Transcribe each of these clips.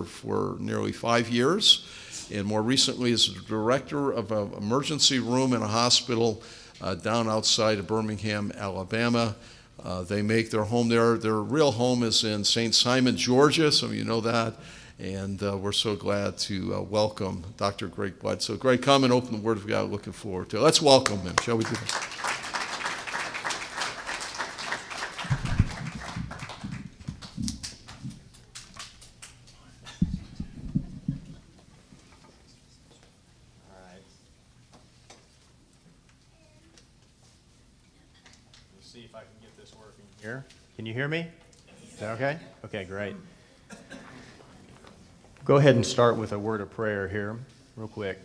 there for nearly five years, and more recently as the director of an emergency room in a hospital uh, down outside of Birmingham, Alabama. Uh, they make their home there. Their real home is in St. Simon, Georgia. Some of you know that. And uh, we're so glad to uh, welcome Dr. Greg Blood. So, Greg, come and open the Word of God. Looking forward to it. Let's welcome him. Shall we do that? see if I can get this working here. Can you hear me? Is that okay? Okay, great. Go ahead and start with a word of prayer here, real quick.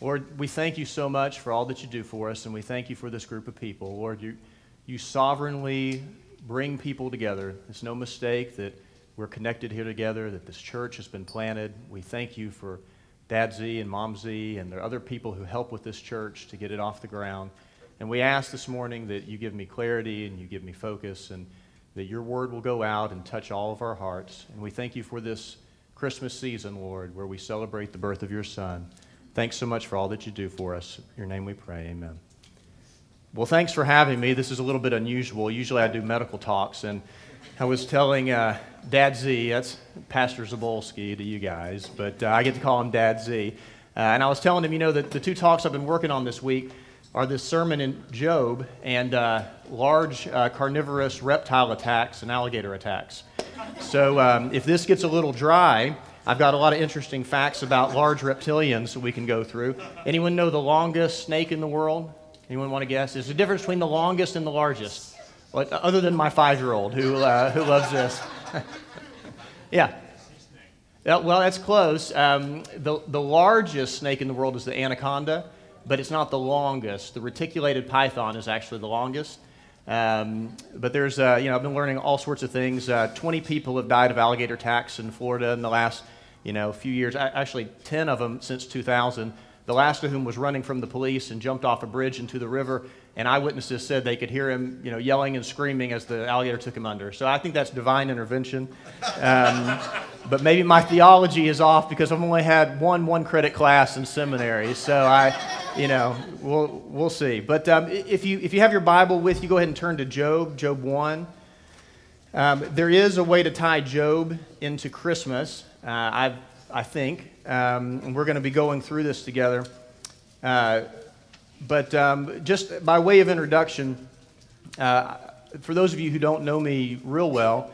Lord, we thank you so much for all that you do for us, and we thank you for this group of people. Lord, you, you sovereignly bring people together. It's no mistake that we're connected here together, that this church has been planted. We thank you for Dad Z and Mom Z and the other people who help with this church to get it off the ground. And we ask this morning that you give me clarity and you give me focus and that your word will go out and touch all of our hearts. And we thank you for this Christmas season, Lord, where we celebrate the birth of your Son. Thanks so much for all that you do for us. In your name we pray. Amen. Well, thanks for having me. This is a little bit unusual. Usually I do medical talks, and I was telling uh, Dad Z, that's Pastor Zabolski to you guys, but uh, I get to call him Dad Z. Uh, and I was telling him, you know, that the two talks I've been working on this week are this sermon in Job and uh, large uh, carnivorous reptile attacks and alligator attacks. So um, if this gets a little dry, I've got a lot of interesting facts about large reptilians that we can go through. Anyone know the longest snake in the world? Anyone want to guess? There's a difference between the longest and the largest. Well, other than my five-year-old who, uh, who loves this. yeah. Well, that's close. Um, the, the largest snake in the world is the anaconda but it's not the longest. The reticulated python is actually the longest. Um, but there's, uh, you know, I've been learning all sorts of things. Uh, 20 people have died of alligator attacks in Florida in the last, you know, few years. Actually, 10 of them since 2000. The last of whom was running from the police and jumped off a bridge into the river. And eyewitnesses said they could hear him, you know, yelling and screaming as the alligator took him under. So I think that's divine intervention. Um, but maybe my theology is off because I've only had one one credit class in seminary. So I, you know, we'll, we'll see. But um, if, you, if you have your Bible with you, go ahead and turn to Job, Job 1. Um, there is a way to tie Job into Christmas, uh, I, I think. Um, and we're going to be going through this together. Uh, but um, just by way of introduction, uh, for those of you who don't know me real well,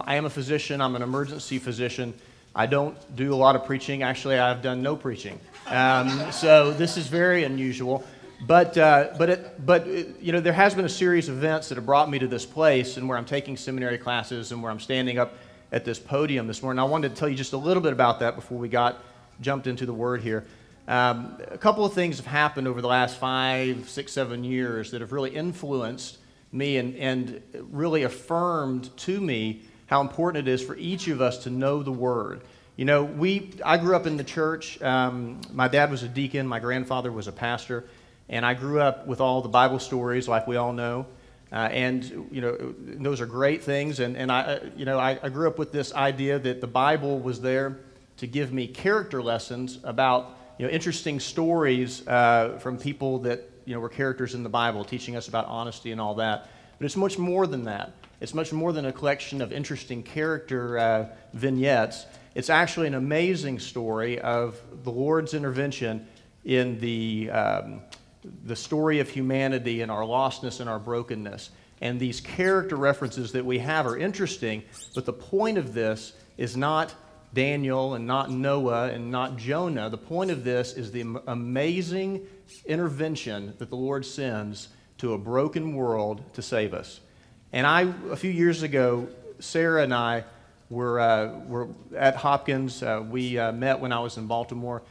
I am a physician, I'm an emergency physician. I don't do a lot of preaching. Actually, I've done no preaching. Um, so this is very unusual. But, uh, but, it, but it, you know, there has been a series of events that have brought me to this place and where I'm taking seminary classes and where I'm standing up at this podium this morning. I wanted to tell you just a little bit about that before we got jumped into the word here. Um, a couple of things have happened over the last five, six, seven years that have really influenced me and, and really affirmed to me how important it is for each of us to know the Word. You know, we, I grew up in the church. Um, my dad was a deacon, my grandfather was a pastor, and I grew up with all the Bible stories, like we all know. Uh, and, you know, those are great things. And, and I, you know, I, I grew up with this idea that the Bible was there to give me character lessons about, you know, interesting stories uh, from people that, you know, were characters in the Bible, teaching us about honesty and all that. But it's much more than that. It's much more than a collection of interesting character uh, vignettes. It's actually an amazing story of the Lord's intervention in the, um, the story of humanity and our lostness and our brokenness. And these character references that we have are interesting, but the point of this is not Daniel and not Noah and not Jonah. The point of this is the amazing intervention that the Lord sends to a broken world to save us. And I, a few years ago, Sarah and I were, uh, were at Hopkins. Uh, we uh, met when I was in Baltimore.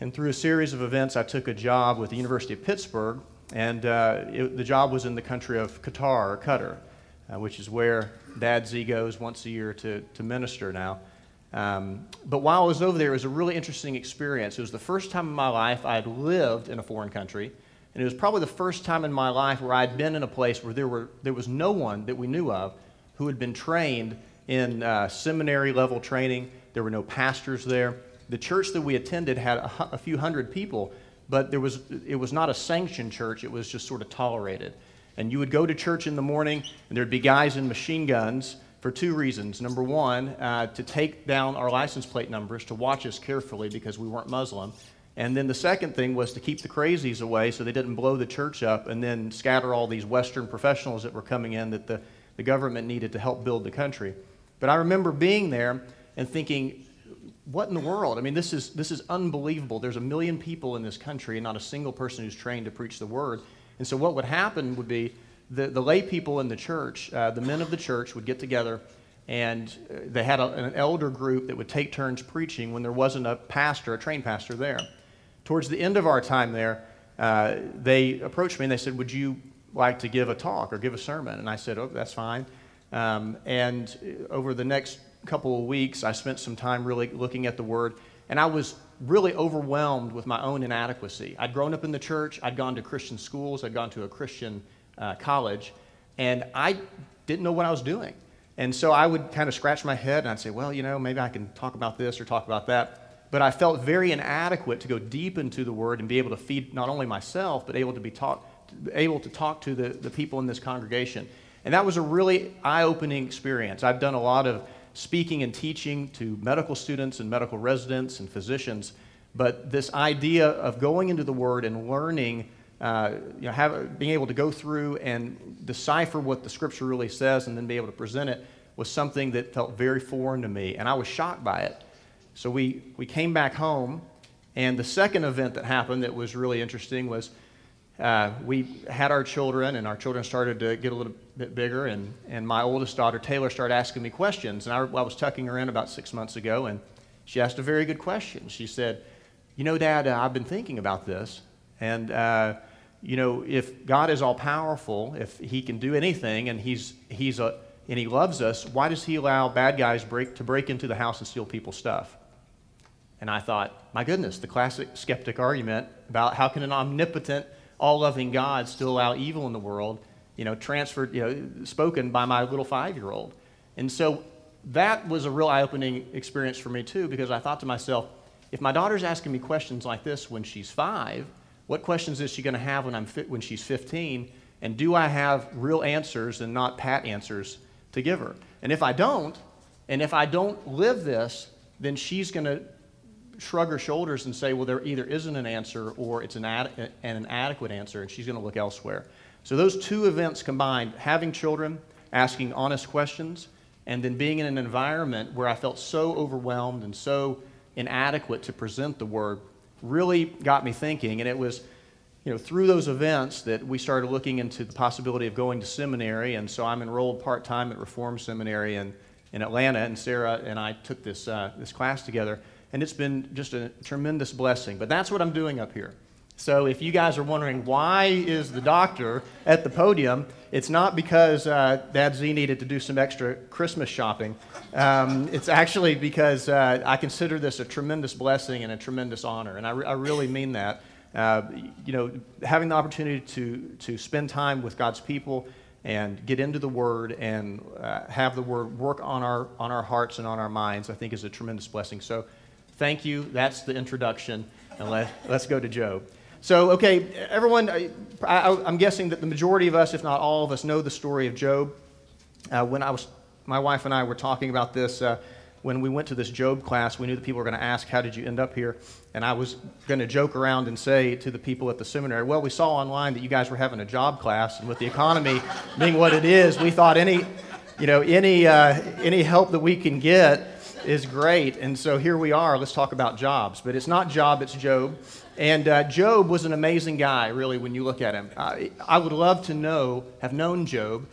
And through a series of events, I took a job with the University of Pittsburgh. And uh, it, the job was in the country of Qatar, or Qatar, uh, which is where Dad Z goes once a year to, to minister now. Um, but while I was over there, it was a really interesting experience. It was the first time in my life I had lived in a foreign country. And it was probably the first time in my life where I'd been in a place where there, were, there was no one that we knew of who had been trained in uh, seminary level training. There were no pastors there. The church that we attended had a, a few hundred people, but there was, it was not a sanctioned church, it was just sort of tolerated. And you would go to church in the morning, and there'd be guys in machine guns for two reasons. Number one, uh, to take down our license plate numbers, to watch us carefully because we weren't Muslim. And then the second thing was to keep the crazies away so they didn't blow the church up and then scatter all these Western professionals that were coming in that the, the government needed to help build the country. But I remember being there and thinking, what in the world? I mean, this is, this is unbelievable. There's a million people in this country and not a single person who's trained to preach the word. And so what would happen would be the, the lay people in the church, uh, the men of the church, would get together and uh, they had a, an elder group that would take turns preaching when there wasn't a pastor, a trained pastor there. Towards the end of our time there, uh, they approached me and they said, Would you like to give a talk or give a sermon? And I said, Oh, that's fine. Um, and over the next couple of weeks, I spent some time really looking at the Word, and I was really overwhelmed with my own inadequacy. I'd grown up in the church, I'd gone to Christian schools, I'd gone to a Christian uh, college, and I didn't know what I was doing. And so I would kind of scratch my head and I'd say, well, you know, maybe I can talk about this or talk about that but I felt very inadequate to go deep into the Word and be able to feed not only myself, but able to be talk, able to talk to the, the people in this congregation. And that was a really eye opening experience. I've done a lot of speaking and teaching to medical students and medical residents and physicians, but this idea of going into the Word and learning, uh, you know, have, being able to go through and decipher what the Scripture really says and then be able to present it was something that felt very foreign to me, and I was shocked by it. So we, we came back home, and the second event that happened that was really interesting was uh, we had our children, and our children started to get a little bit bigger, and, and my oldest daughter, Taylor, started asking me questions. And I, I was tucking her in about six months ago, and she asked a very good question. She said, You know, Dad, uh, I've been thinking about this, and uh, you know, if God is all powerful, if He can do anything, and He's He's a and He loves us, why does He allow bad guys break, to break into the house and steal people's stuff? And I thought, my goodness, the classic skeptic argument about how can an omnipotent, all loving God still allow evil in the world, you know, transferred, you know, spoken by my little five year old. And so that was a real eye opening experience for me, too, because I thought to myself, if my daughter's asking me questions like this when she's five, what questions is she going to have when, I'm fi- when she's 15? And do I have real answers and not pat answers to give her? And if I don't, and if I don't live this, then she's going to shrug her shoulders and say, well, there either isn't an answer or it's an, ad- an inadequate answer, and she's going to look elsewhere. So, those two events combined, having children, asking honest questions, and then being in an environment where I felt so overwhelmed and so inadequate to present the word, really got me thinking. And it was, you know, through those events that we started looking into the possibility of going to seminary. And so I'm enrolled part time at Reform Seminary in, in Atlanta, and Sarah and I took this, uh, this class together and it's been just a tremendous blessing. But that's what I'm doing up here. So if you guys are wondering why is the doctor at the podium, it's not because uh, Dad Z needed to do some extra Christmas shopping. Um, it's actually because uh, I consider this a tremendous blessing and a tremendous honor, and I, re- I really mean that. Uh, you know, having the opportunity to to spend time with God's people and get into the Word and uh, have the Word work on our on our hearts and on our minds, I think is a tremendous blessing. So. Thank you. That's the introduction. And let, let's go to Job. So, okay, everyone, I, am guessing that the majority of us, if not all of us, know the story of Job. Uh, when I was, my wife and I were talking about this, uh, when we went to this Job class, we knew that people were going to ask, How did you end up here? And I was going to joke around and say to the people at the seminary, Well, we saw online that you guys were having a job class, and with the economy being what it is, we thought any, you know, any, uh, any help that we can get is great. And so here we are. Let's talk about Jobs. But it's not Job, it's Job. And uh, Job was an amazing guy, really, when you look at him. I, I would love to know, have known Job.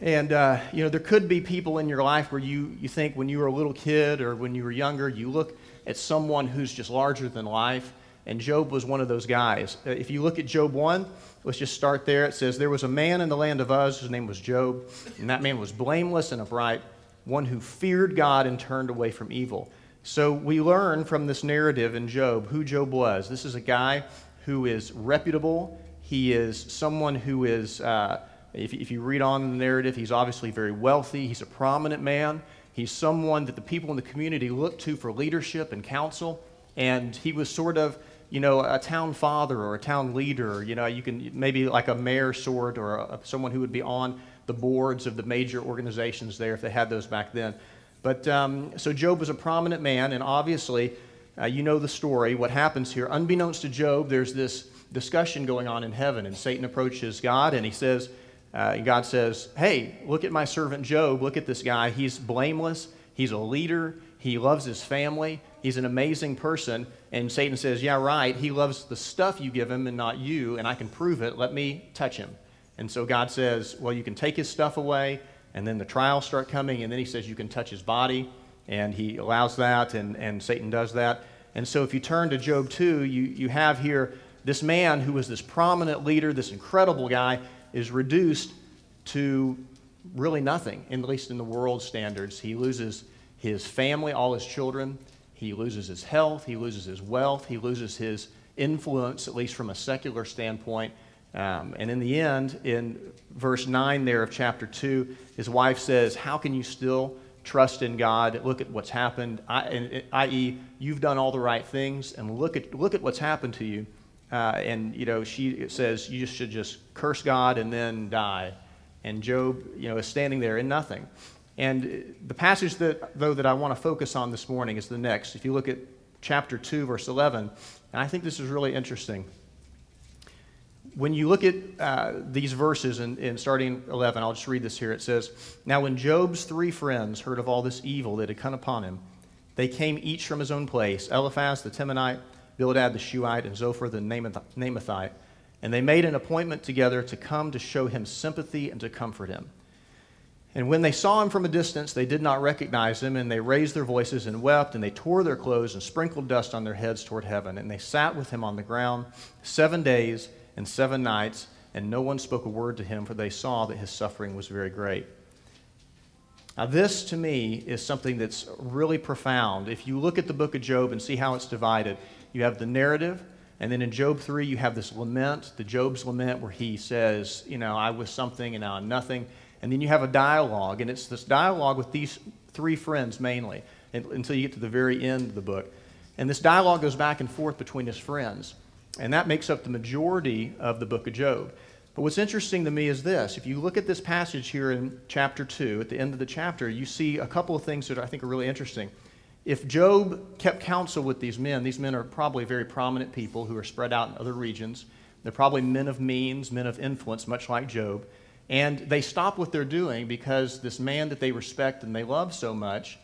And, uh, you know, there could be people in your life where you, you think when you were a little kid or when you were younger, you look at someone who's just larger than life. And Job was one of those guys. Uh, if you look at Job 1, let's just start there. It says, There was a man in the land of Uz whose name was Job, and that man was blameless and upright one who feared God and turned away from evil. So we learn from this narrative in Job who Job was. This is a guy who is reputable. He is someone who is, uh, if, if you read on the narrative, he's obviously very wealthy. He's a prominent man. He's someone that the people in the community look to for leadership and counsel. And he was sort of, you know, a town father or a town leader. You know, you can maybe like a mayor sort or a, someone who would be on the boards of the major organizations there if they had those back then. But um, so Job was a prominent man, and obviously, uh, you know the story. What happens here? Unbeknownst to Job, there's this discussion going on in heaven, and Satan approaches God and he says, uh, God says, Hey, look at my servant Job. Look at this guy. He's blameless. He's a leader. He loves his family. He's an amazing person. And Satan says, Yeah, right. He loves the stuff you give him and not you, and I can prove it. Let me touch him. And so God says, Well, you can take his stuff away. And then the trials start coming. And then he says, You can touch his body. And he allows that, and, and Satan does that. And so if you turn to Job 2, you, you have here this man who was this prominent leader, this incredible guy, is reduced to really nothing, at least in the world standards. He loses his family, all his children. He loses his health. He loses his wealth. He loses his influence, at least from a secular standpoint. Um, and in the end, in verse 9 there of chapter 2, his wife says, How can you still trust in God? Look at what's happened, i.e., you've done all the right things, and look at, look at what's happened to you. Uh, and, you know, she says, You should just curse God and then die. And Job, you know, is standing there in nothing. And the passage that, though, that I want to focus on this morning is the next. If you look at chapter 2, verse 11, and I think this is really interesting when you look at uh, these verses in, in starting 11, I'll just read this here. It says, Now when Job's three friends heard of all this evil that had come upon him, they came each from his own place Eliphaz the Temanite, Bildad the Shuhite, and Zophar the Naamathite. And they made an appointment together to come to show him sympathy and to comfort him. And when they saw him from a distance, they did not recognize him, and they raised their voices and wept, and they tore their clothes and sprinkled dust on their heads toward heaven. And they sat with him on the ground seven days and seven nights, and no one spoke a word to him, for they saw that his suffering was very great. Now, this to me is something that's really profound. If you look at the book of Job and see how it's divided, you have the narrative, and then in Job 3, you have this lament, the Job's lament, where he says, You know, I was something and now I'm nothing. And then you have a dialogue, and it's this dialogue with these three friends mainly until you get to the very end of the book. And this dialogue goes back and forth between his friends. And that makes up the majority of the book of Job. But what's interesting to me is this if you look at this passage here in chapter 2, at the end of the chapter, you see a couple of things that I think are really interesting. If Job kept counsel with these men, these men are probably very prominent people who are spread out in other regions. They're probably men of means, men of influence, much like Job. And they stop what they're doing because this man that they respect and they love so much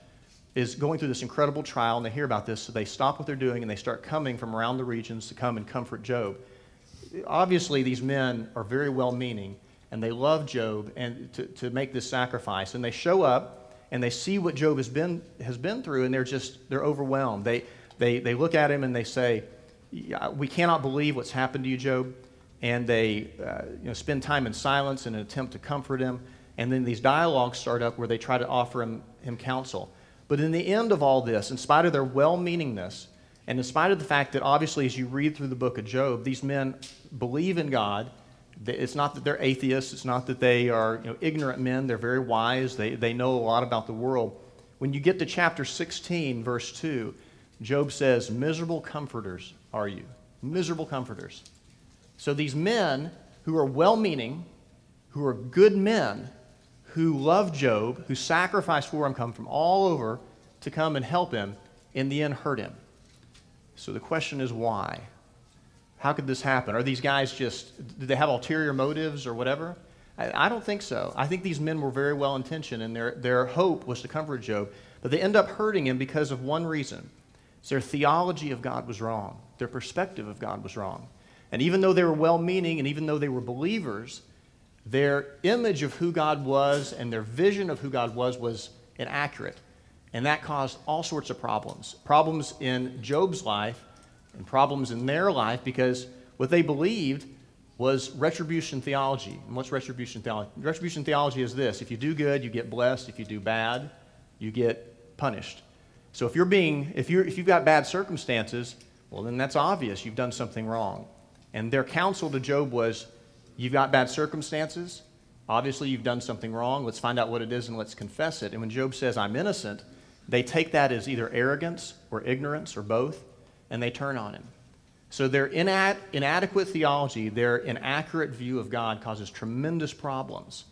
is going through this incredible trial, and they hear about this, so they stop what they're doing and they start coming from around the regions to come and comfort Job. Obviously, these men are very well meaning, and they love Job and to, to make this sacrifice. And they show up and they see what Job has been, has been through, and they're just they're overwhelmed. They, they, they look at him and they say, We cannot believe what's happened to you, Job. And they uh, you know, spend time in silence in an attempt to comfort him. And then these dialogues start up where they try to offer him, him counsel. But in the end of all this, in spite of their well meaningness, and in spite of the fact that obviously, as you read through the book of Job, these men believe in God. It's not that they're atheists, it's not that they are you know, ignorant men. They're very wise, they, they know a lot about the world. When you get to chapter 16, verse 2, Job says, Miserable comforters are you. Miserable comforters. So these men who are well meaning, who are good men, who loved Job, who sacrificed for him, come from all over to come and help him, in the end hurt him. So the question is why? How could this happen? Are these guys just, did they have ulterior motives or whatever? I, I don't think so. I think these men were very well intentioned and their, their hope was to comfort Job, but they end up hurting him because of one reason. Their theology of God was wrong, their perspective of God was wrong. And even though they were well meaning and even though they were believers, their image of who God was and their vision of who God was was inaccurate. And that caused all sorts of problems. Problems in Job's life and problems in their life because what they believed was retribution theology. And what's retribution theology? Retribution theology is this if you do good, you get blessed. If you do bad, you get punished. So if you're being, if, you're, if you've got bad circumstances, well, then that's obvious. You've done something wrong. And their counsel to Job was You've got bad circumstances. Obviously, you've done something wrong. Let's find out what it is and let's confess it. And when Job says, I'm innocent, they take that as either arrogance or ignorance or both, and they turn on him. So their inad- inadequate theology, their inaccurate view of God causes tremendous problems.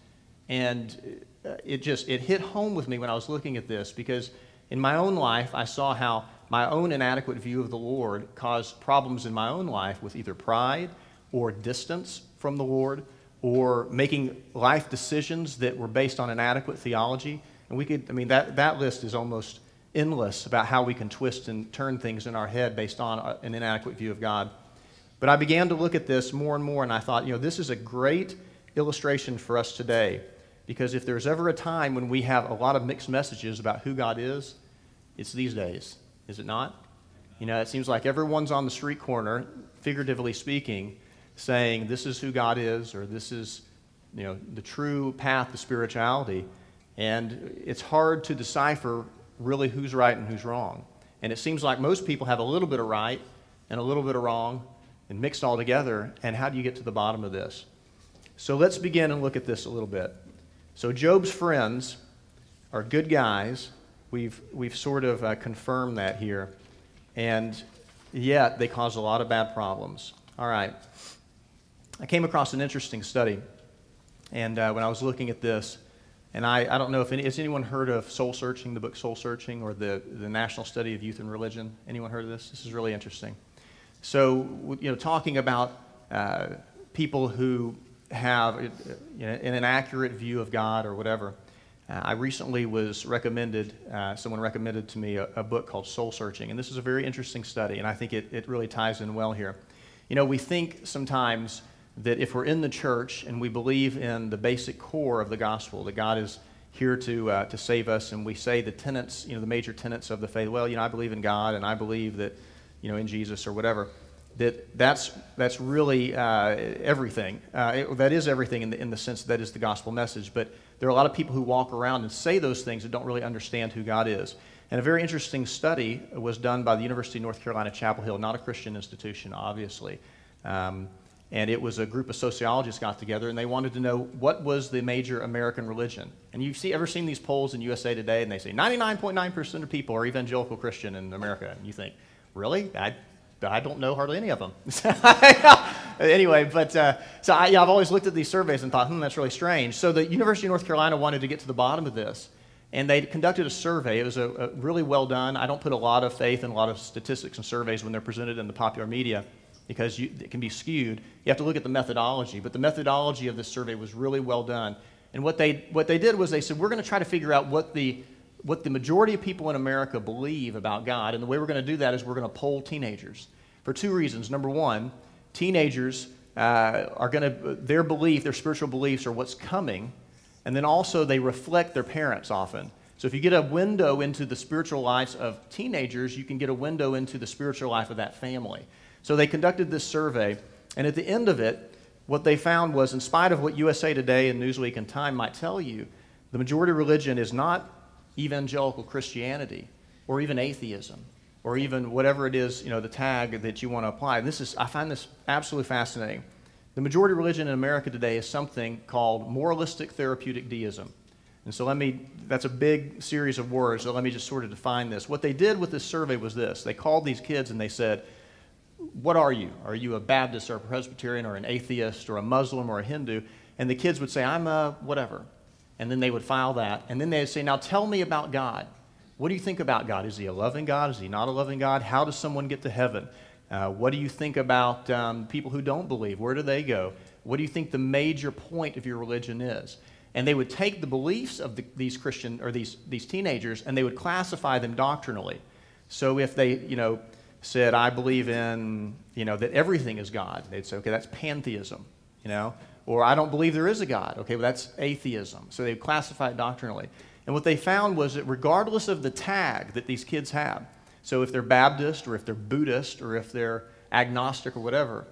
And uh, it just it hit home with me when I was looking at this because in my own life I saw how my own inadequate view of the Lord caused problems in my own life with either pride or distance from the Lord or making life decisions that were based on inadequate theology. And we could, I mean, that, that list is almost endless about how we can twist and turn things in our head based on uh, an inadequate view of God. But I began to look at this more and more, and I thought, you know, this is a great illustration for us today. Because if there's ever a time when we have a lot of mixed messages about who God is, it's these days, is it not? You know, it seems like everyone's on the street corner, figuratively speaking, saying this is who God is, or this is, you know, the true path to spirituality. And it's hard to decipher really who's right and who's wrong. And it seems like most people have a little bit of right and a little bit of wrong and mixed all together. And how do you get to the bottom of this? So let's begin and look at this a little bit. So, Job's friends are good guys. We've, we've sort of uh, confirmed that here. And yet, they cause a lot of bad problems. All right. I came across an interesting study. And uh, when I was looking at this, and I, I don't know if any, has anyone heard of Soul Searching, the book Soul Searching, or the, the National Study of Youth and Religion? Anyone heard of this? This is really interesting. So, you know, talking about uh, people who have uh, you know, an inaccurate view of God or whatever. Uh, I recently was recommended, uh, someone recommended to me a, a, book called Soul Searching, and this is a very interesting study, and I think it, it really ties in well here. You know, we think sometimes that if we're in the church and we believe in the basic core of the gospel, that God is here to, uh, to save us, and we say the tenets, you know, the major tenets of the faith, well, you know, I believe in God and I believe that, you know, in Jesus or whatever, that that's, that's really uh, everything. Uh, it, that is everything in the, in the sense that is the gospel message. But there are a lot of people who walk around and say those things that don't really understand who God is. And a very interesting study was done by the University of North Carolina, Chapel Hill, not a Christian institution, obviously. Um, and it was a group of sociologists got together and they wanted to know what was the major American religion. And you've see, ever seen these polls in USA Today and they say 99.9% of people are evangelical Christian in America. And you think, really? I, I don't know hardly any of them. anyway, but uh, so I, have always looked at these surveys and thought, hmm, that's really strange. So the University of North Carolina wanted to get to the bottom of this. And they conducted a survey. It was a, a really well done. I don't put a lot of faith in a lot of statistics and surveys when they're presented in the popular media because you, it can be skewed. You have to look at the methodology. But the methodology of this survey was really well done. And what they, what they did was they said, we're going to try to figure out what the, what the majority of people in America believe about God. And the way we're going to do that is we're going to poll teenagers for two reasons. Number one, teenagers uh, are going to, their belief, their spiritual beliefs are what's coming. And then also they reflect their parents often. So if you get a window into the spiritual lives of teenagers, you can get a window into the spiritual life of that family. So they conducted this survey, and at the end of it, what they found was, in spite of what USA Today and Newsweek and Time might tell you, the majority religion is not evangelical Christianity or even atheism or even whatever it is, you know, the tag that you want to apply. This is, I find this absolutely fascinating. The majority religion in America today is something called moralistic therapeutic deism. And so let me, that's a big series of words, so let me just sort of define this. What they did with this survey was this they called these kids and they said, what are you? Are you a Baptist or a Presbyterian or an atheist or a Muslim or a Hindu? And the kids would say, I'm a whatever. And then they would file that. And then they'd say, Now tell me about God. What do you think about God? Is he a loving God? Is he not a loving God? How does someone get to heaven? Uh, what do you think about um, people who don't believe? Where do they go? What do you think the major point of your religion is? And they would take the beliefs of the, these Christian or these, these teenagers and they would classify them doctrinally. So if they, you know, said, I believe in, you know, that everything is God. They'd say, okay, that's pantheism, you know, or I don't believe there is a God. Okay, well, that's atheism. So they classify it doctrinally. And what they found was that regardless of the tag that these kids have, so if they're Baptist or if they're Buddhist or if they're agnostic or whatever,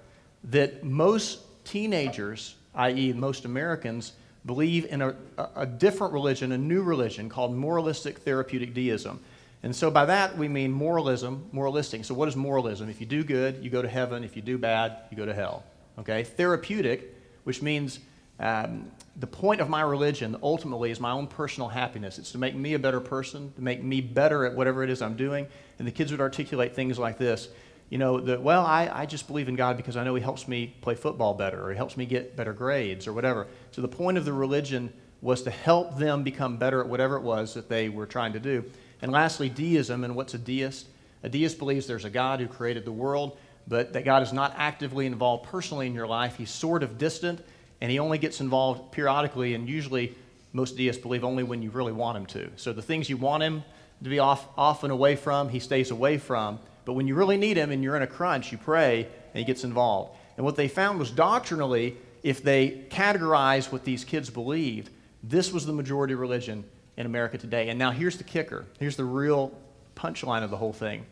that most teenagers, i.e., most Americans, believe in a, a different religion, a new religion called moralistic therapeutic deism. And so by that we mean moralism, moralistic. So what is moralism? If you do good, you go to heaven. If you do bad, you go to hell. Okay? Therapeutic, which means Um, the point of my religion ultimately is my own personal happiness. It's to make me a better person, to make me better at whatever it is I'm doing. And the kids would articulate things like this you know, that, well, I, I just believe in God because I know He helps me play football better or He helps me get better grades or whatever. So the point of the religion was to help them become better at whatever it was that they were trying to do. And lastly, deism. And what's a deist? A deist believes there's a God who created the world, but that God is not actively involved personally in your life. He's sort of distant, and He only gets involved periodically, and usually most deists believe only when you really want Him to. So the things you want Him to be off, off and away from, He stays away from. But when you really need Him and you're in a crunch, you pray, and He gets involved. And what they found was doctrinally, if they categorized what these kids believed, this was the majority religion in America today. And now here's the kicker. Here's the real punchline of the whole thing.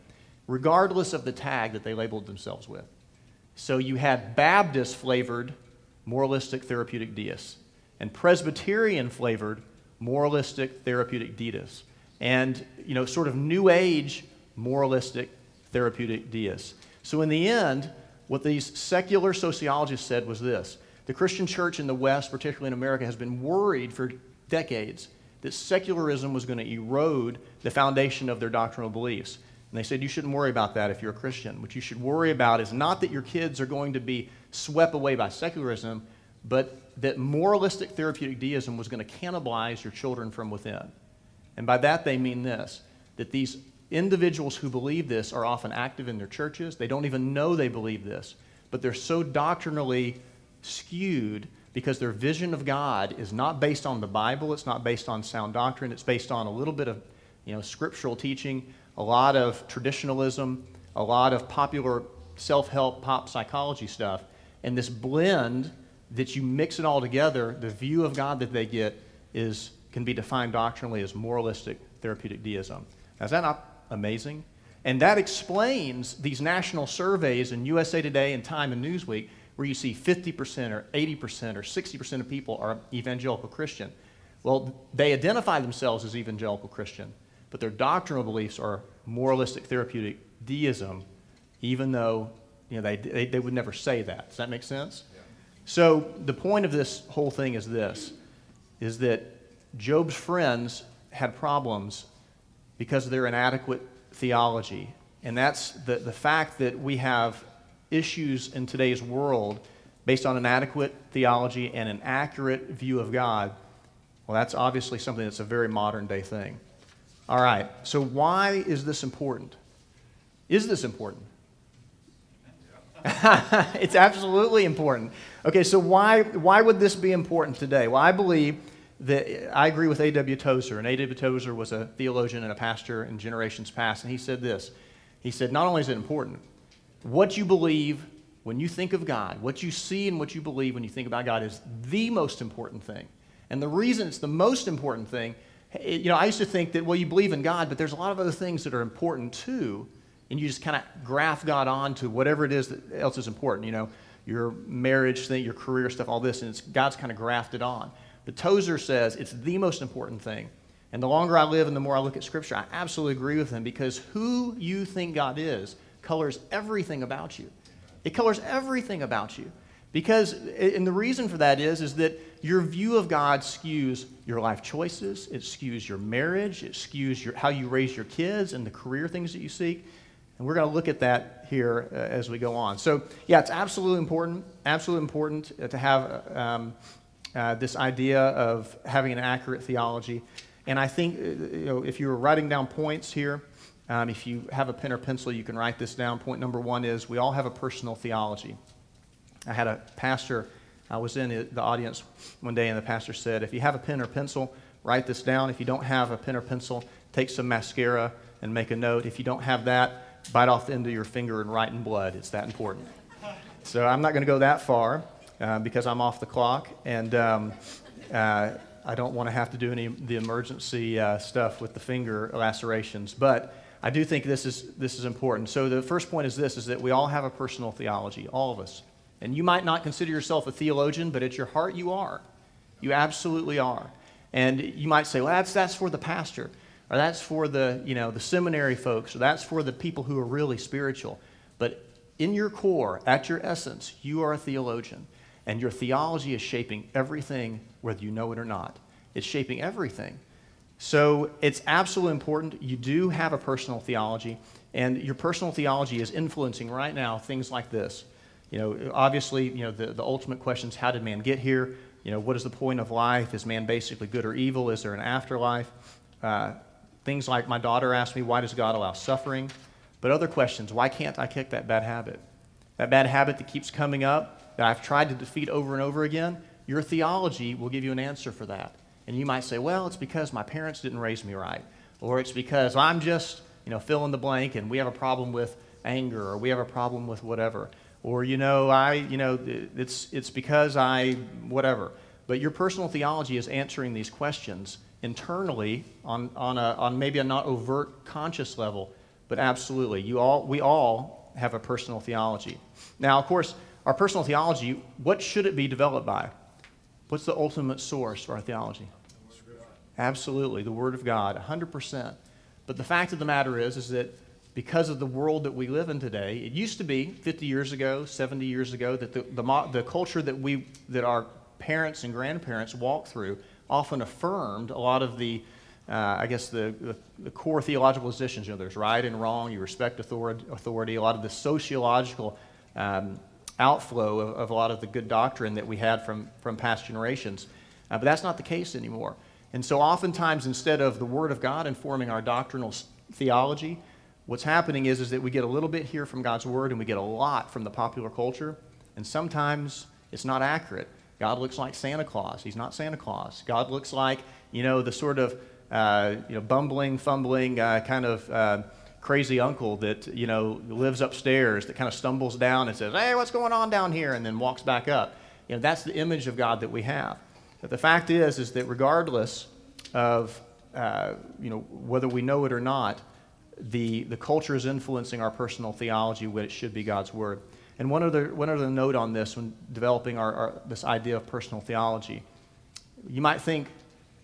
Regardless of the tag that they labeled themselves with. So you had Baptist flavored moralistic therapeutic deists and Presbyterian flavored moralistic therapeutic deists and you know sort of new age moralistic therapeutic deists. So in the end, what these secular sociologists said was this. The Christian church in the West, particularly in America, has been worried for decades that secularism was going to erode the foundation of their doctrinal beliefs. And they said, You shouldn't worry about that if you're a Christian. What you should worry about is not that your kids are going to be swept away by secularism, but that moralistic therapeutic deism was going to cannibalize your children from within. And by that, they mean this that these individuals who believe this are often active in their churches. They don't even know they believe this, but they're so doctrinally skewed because their vision of God is not based on the Bible, it's not based on sound doctrine, it's based on a little bit of you know, scriptural teaching, a lot of traditionalism, a lot of popular self help pop psychology stuff. And this blend that you mix it all together, the view of God that they get is, can be defined doctrinally as moralistic therapeutic deism. Now, is that not amazing? And that explains these national surveys in USA Today and Time and Newsweek where you see 50% or 80% or 60% of people are evangelical Christian. Well, they identify themselves as evangelical Christian, but their doctrinal beliefs are moralistic therapeutic deism, even though you know, they, they, they would never say that. Does that make sense? Yeah. So the point of this whole thing is this, is that Job's friends had problems because of their inadequate theology. And that's the, the fact that we have issues in today's world based on an adequate theology and an accurate view of God, well, that's obviously something that's a very modern day thing. All right, so why is this important? Is this important? it's absolutely important. Okay, so why, why would this be important today? Well, I believe that I agree with A.W. Tozer, and A.W. Tozer was a theologian and a pastor in generations past, and he said this. He said, Not only is it important, what you believe when you think of God, what you see and what you believe when you think about God is the most important thing. And the reason it's the most important thing, eh, you know, I used to think that, well, you believe in God, but there's a lot of other things that are important too. And you just kind of graft God on to whatever it is that else is important, you know, your marriage thing, your career stuff, all this, and it's, God's kind of grafted on. But Tozer says it's the most important thing. And the longer I live and the more I look at Scripture, I absolutely agree with him because who you think God is colors everything about you. It colors everything about you. Because, and the reason for that is, is that your view of God skews your life choices, it skews your marriage, it skews your, how you raise your kids and the career things that you seek. And we're going to look at that here uh, as we go on. So, yeah, it's absolutely important, absolutely important uh, to have um, uh, this idea of having an accurate theology. And I think, uh, you know, if you were writing down points here, um, if you have a pen or pencil, you can write this down. Point number one is we all have a personal theology. I had a pastor, I was in the audience one day, and the pastor said, If you have a pen or pencil, write this down. If you don't have a pen or pencil, take some mascara and make a note. If you don't have that, bite off the end of your finger and write in blood. It's that important. So I'm not going to go that far uh, because I'm off the clock, and um, uh, I don't want to have to do any the emergency uh, stuff with the finger lacerations. But I do think this is, this is important. So the first point is this, is that we all have a personal theology, all of us. And you might not consider yourself a theologian, but at your heart you are. You absolutely are. And you might say, well, that's, that's for the pastor, or that's for the, you know, the seminary folks, or that's for the people who are really spiritual. But in your core, at your essence, you are a theologian. And your theology is shaping everything, whether you know it or not. It's shaping everything. So it's absolutely important. You do have a personal theology, and your personal theology is influencing right now things like this. You know, obviously, you know, the, the ultimate question is how did man get here? You know, what is the point of life? Is man basically good or evil? Is there an afterlife? Uh, things like my daughter asked me, why does God allow suffering? But other questions, why can't I kick that bad habit? That bad habit that keeps coming up, that I've tried to defeat over and over again, your theology will give you an answer for that. And you might say, well, it's because my parents didn't raise me right. Or it's because I'm just, you know, fill in the blank and we have a problem with anger or we have a problem with whatever. Or, you know, I, you know, it's, it's because I, whatever. But your personal theology is answering these questions internally on, on, a, on maybe a not overt conscious level, but absolutely. You all, we all have a personal theology. Now, of course, our personal theology, what should it be developed by? What's the ultimate source for our theology? Absolutely, the Word of God, 100%. But the fact of the matter is, is that because of the world that we live in today, it used to be 50 years ago, 70 years ago, that the, the, the culture that, we, that our parents and grandparents walked through often affirmed a lot of the, uh, I guess, the, the, the, core theological positions. You know, there's right and wrong, you respect authority, authority a lot of the sociological um, outflow of, of, a lot of the good doctrine that we had from, from past generations. Uh, but that's not the case anymore. And so, oftentimes, instead of the Word of God informing our doctrinal theology, what's happening is, is that we get a little bit here from God's Word and we get a lot from the popular culture. And sometimes it's not accurate. God looks like Santa Claus. He's not Santa Claus. God looks like, you know, the sort of, uh, you know, bumbling, fumbling, uh, kind of uh, crazy uncle that, you know, lives upstairs that kind of stumbles down and says, hey, what's going on down here? And then walks back up. You know, that's the image of God that we have. But the fact is, is that regardless of, uh, you know, whether we know it or not, the, the culture is influencing our personal theology when it should be God's Word. And one other, one other note on this when developing our, our, this idea of personal theology. You might think,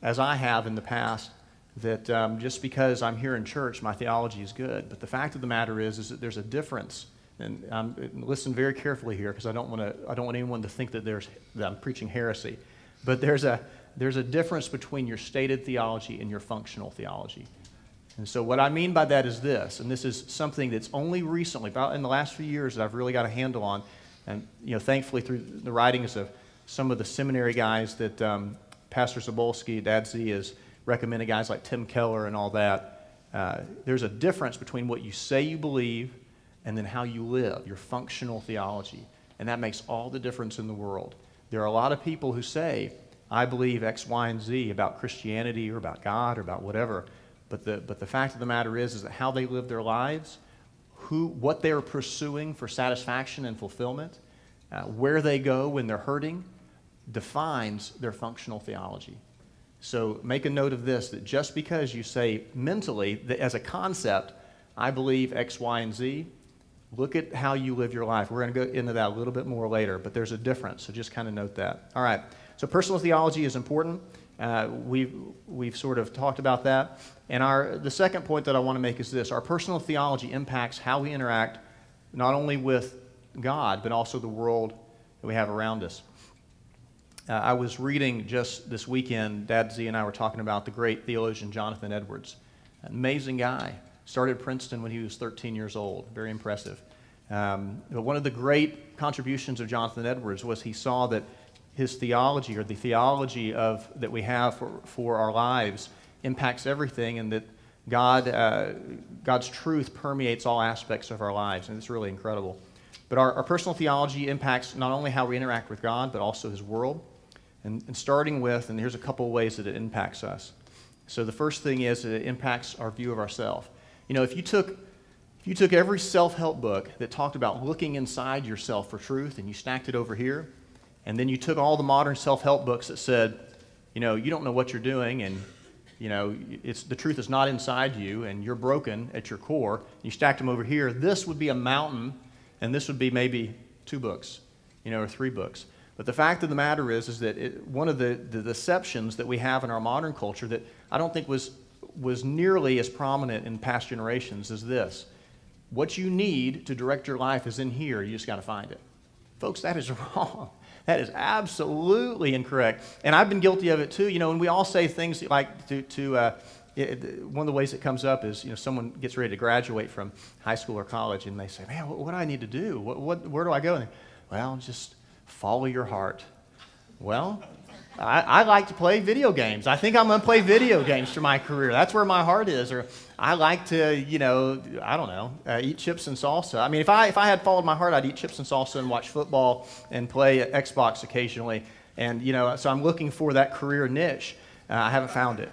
as I have in the past, that um, just because I'm here in church, my theology is good. But the fact of the matter is, is that there's a difference. And um, listen very carefully here, because I don't want to. I don't want anyone to think that there's that I'm preaching heresy. But there's a there's a difference between your stated theology and your functional theology. And so, what I mean by that is this, and this is something that's only recently, about in the last few years, that I've really got a handle on. And, you know, thankfully, through the writings of some of the seminary guys that um, Pastor Zabolski, Dad Z, has recommended, guys like Tim Keller and all that, uh, there's a difference between what you say you believe and then how you live, your functional theology. And that makes all the difference in the world. There are a lot of people who say, I believe X, Y, and Z about Christianity or about God or about whatever. But the, but the fact of the matter is, is that how they live their lives, who, what they're pursuing for satisfaction and fulfillment, uh, where they go when they're hurting, defines their functional theology. So make a note of this that just because you say mentally, that as a concept, I believe X, Y, and Z, look at how you live your life. We're going to go into that a little bit more later, but there's a difference, so just kind of note that. All right, so personal theology is important. Uh, we've, we've sort of talked about that. And our, the second point that I want to make is this our personal theology impacts how we interact not only with God, but also the world that we have around us. Uh, I was reading just this weekend, Dad Z and I were talking about the great theologian Jonathan Edwards. Amazing guy. Started Princeton when he was 13 years old. Very impressive. Um, but one of the great contributions of Jonathan Edwards was he saw that his theology or the theology of, that we have for, for our lives impacts everything and that God, uh, God's truth permeates all aspects of our lives. And it's really incredible. But our, our, personal theology impacts not only how we interact with God, but also His world. And, and starting with, and here's a couple ways that it impacts us. So the first thing is it impacts our view of ourselves. You know, if you took if you took every self help book that talked about looking inside yourself for truth and you stacked it over here, and then you took all the modern self help books that said, you know, you don't know what you're doing, and, you know, it's, the truth is not inside you, and you're broken at your core. You stacked them over here. This would be a mountain, and this would be maybe two books, you know, or three books. But the fact of the matter is, is that it, one of the, the deceptions that we have in our modern culture that I don't think was, was nearly as prominent in past generations as this. What you need to direct your life is in here. You just got to find it. Folks, that is wrong. That is absolutely incorrect. And I've been guilty of it too. You know, when we all say things like to, to uh, it, one of the ways it comes up is, you know, someone gets ready to graduate from high school or college and they say, man, what, what do I need to do? What, what, where do I go? And they, well, just follow your heart. Well, I, I, like to play video games. I think I'm going to play video games for my career. That's where my heart is. Or I like to, you know, I don't know, uh, eat chips and salsa. I mean, if I, if I had followed my heart, I'd eat chips and salsa and watch football and play Xbox occasionally. And, you know, so I'm looking for that career niche. Uh, I haven't found it.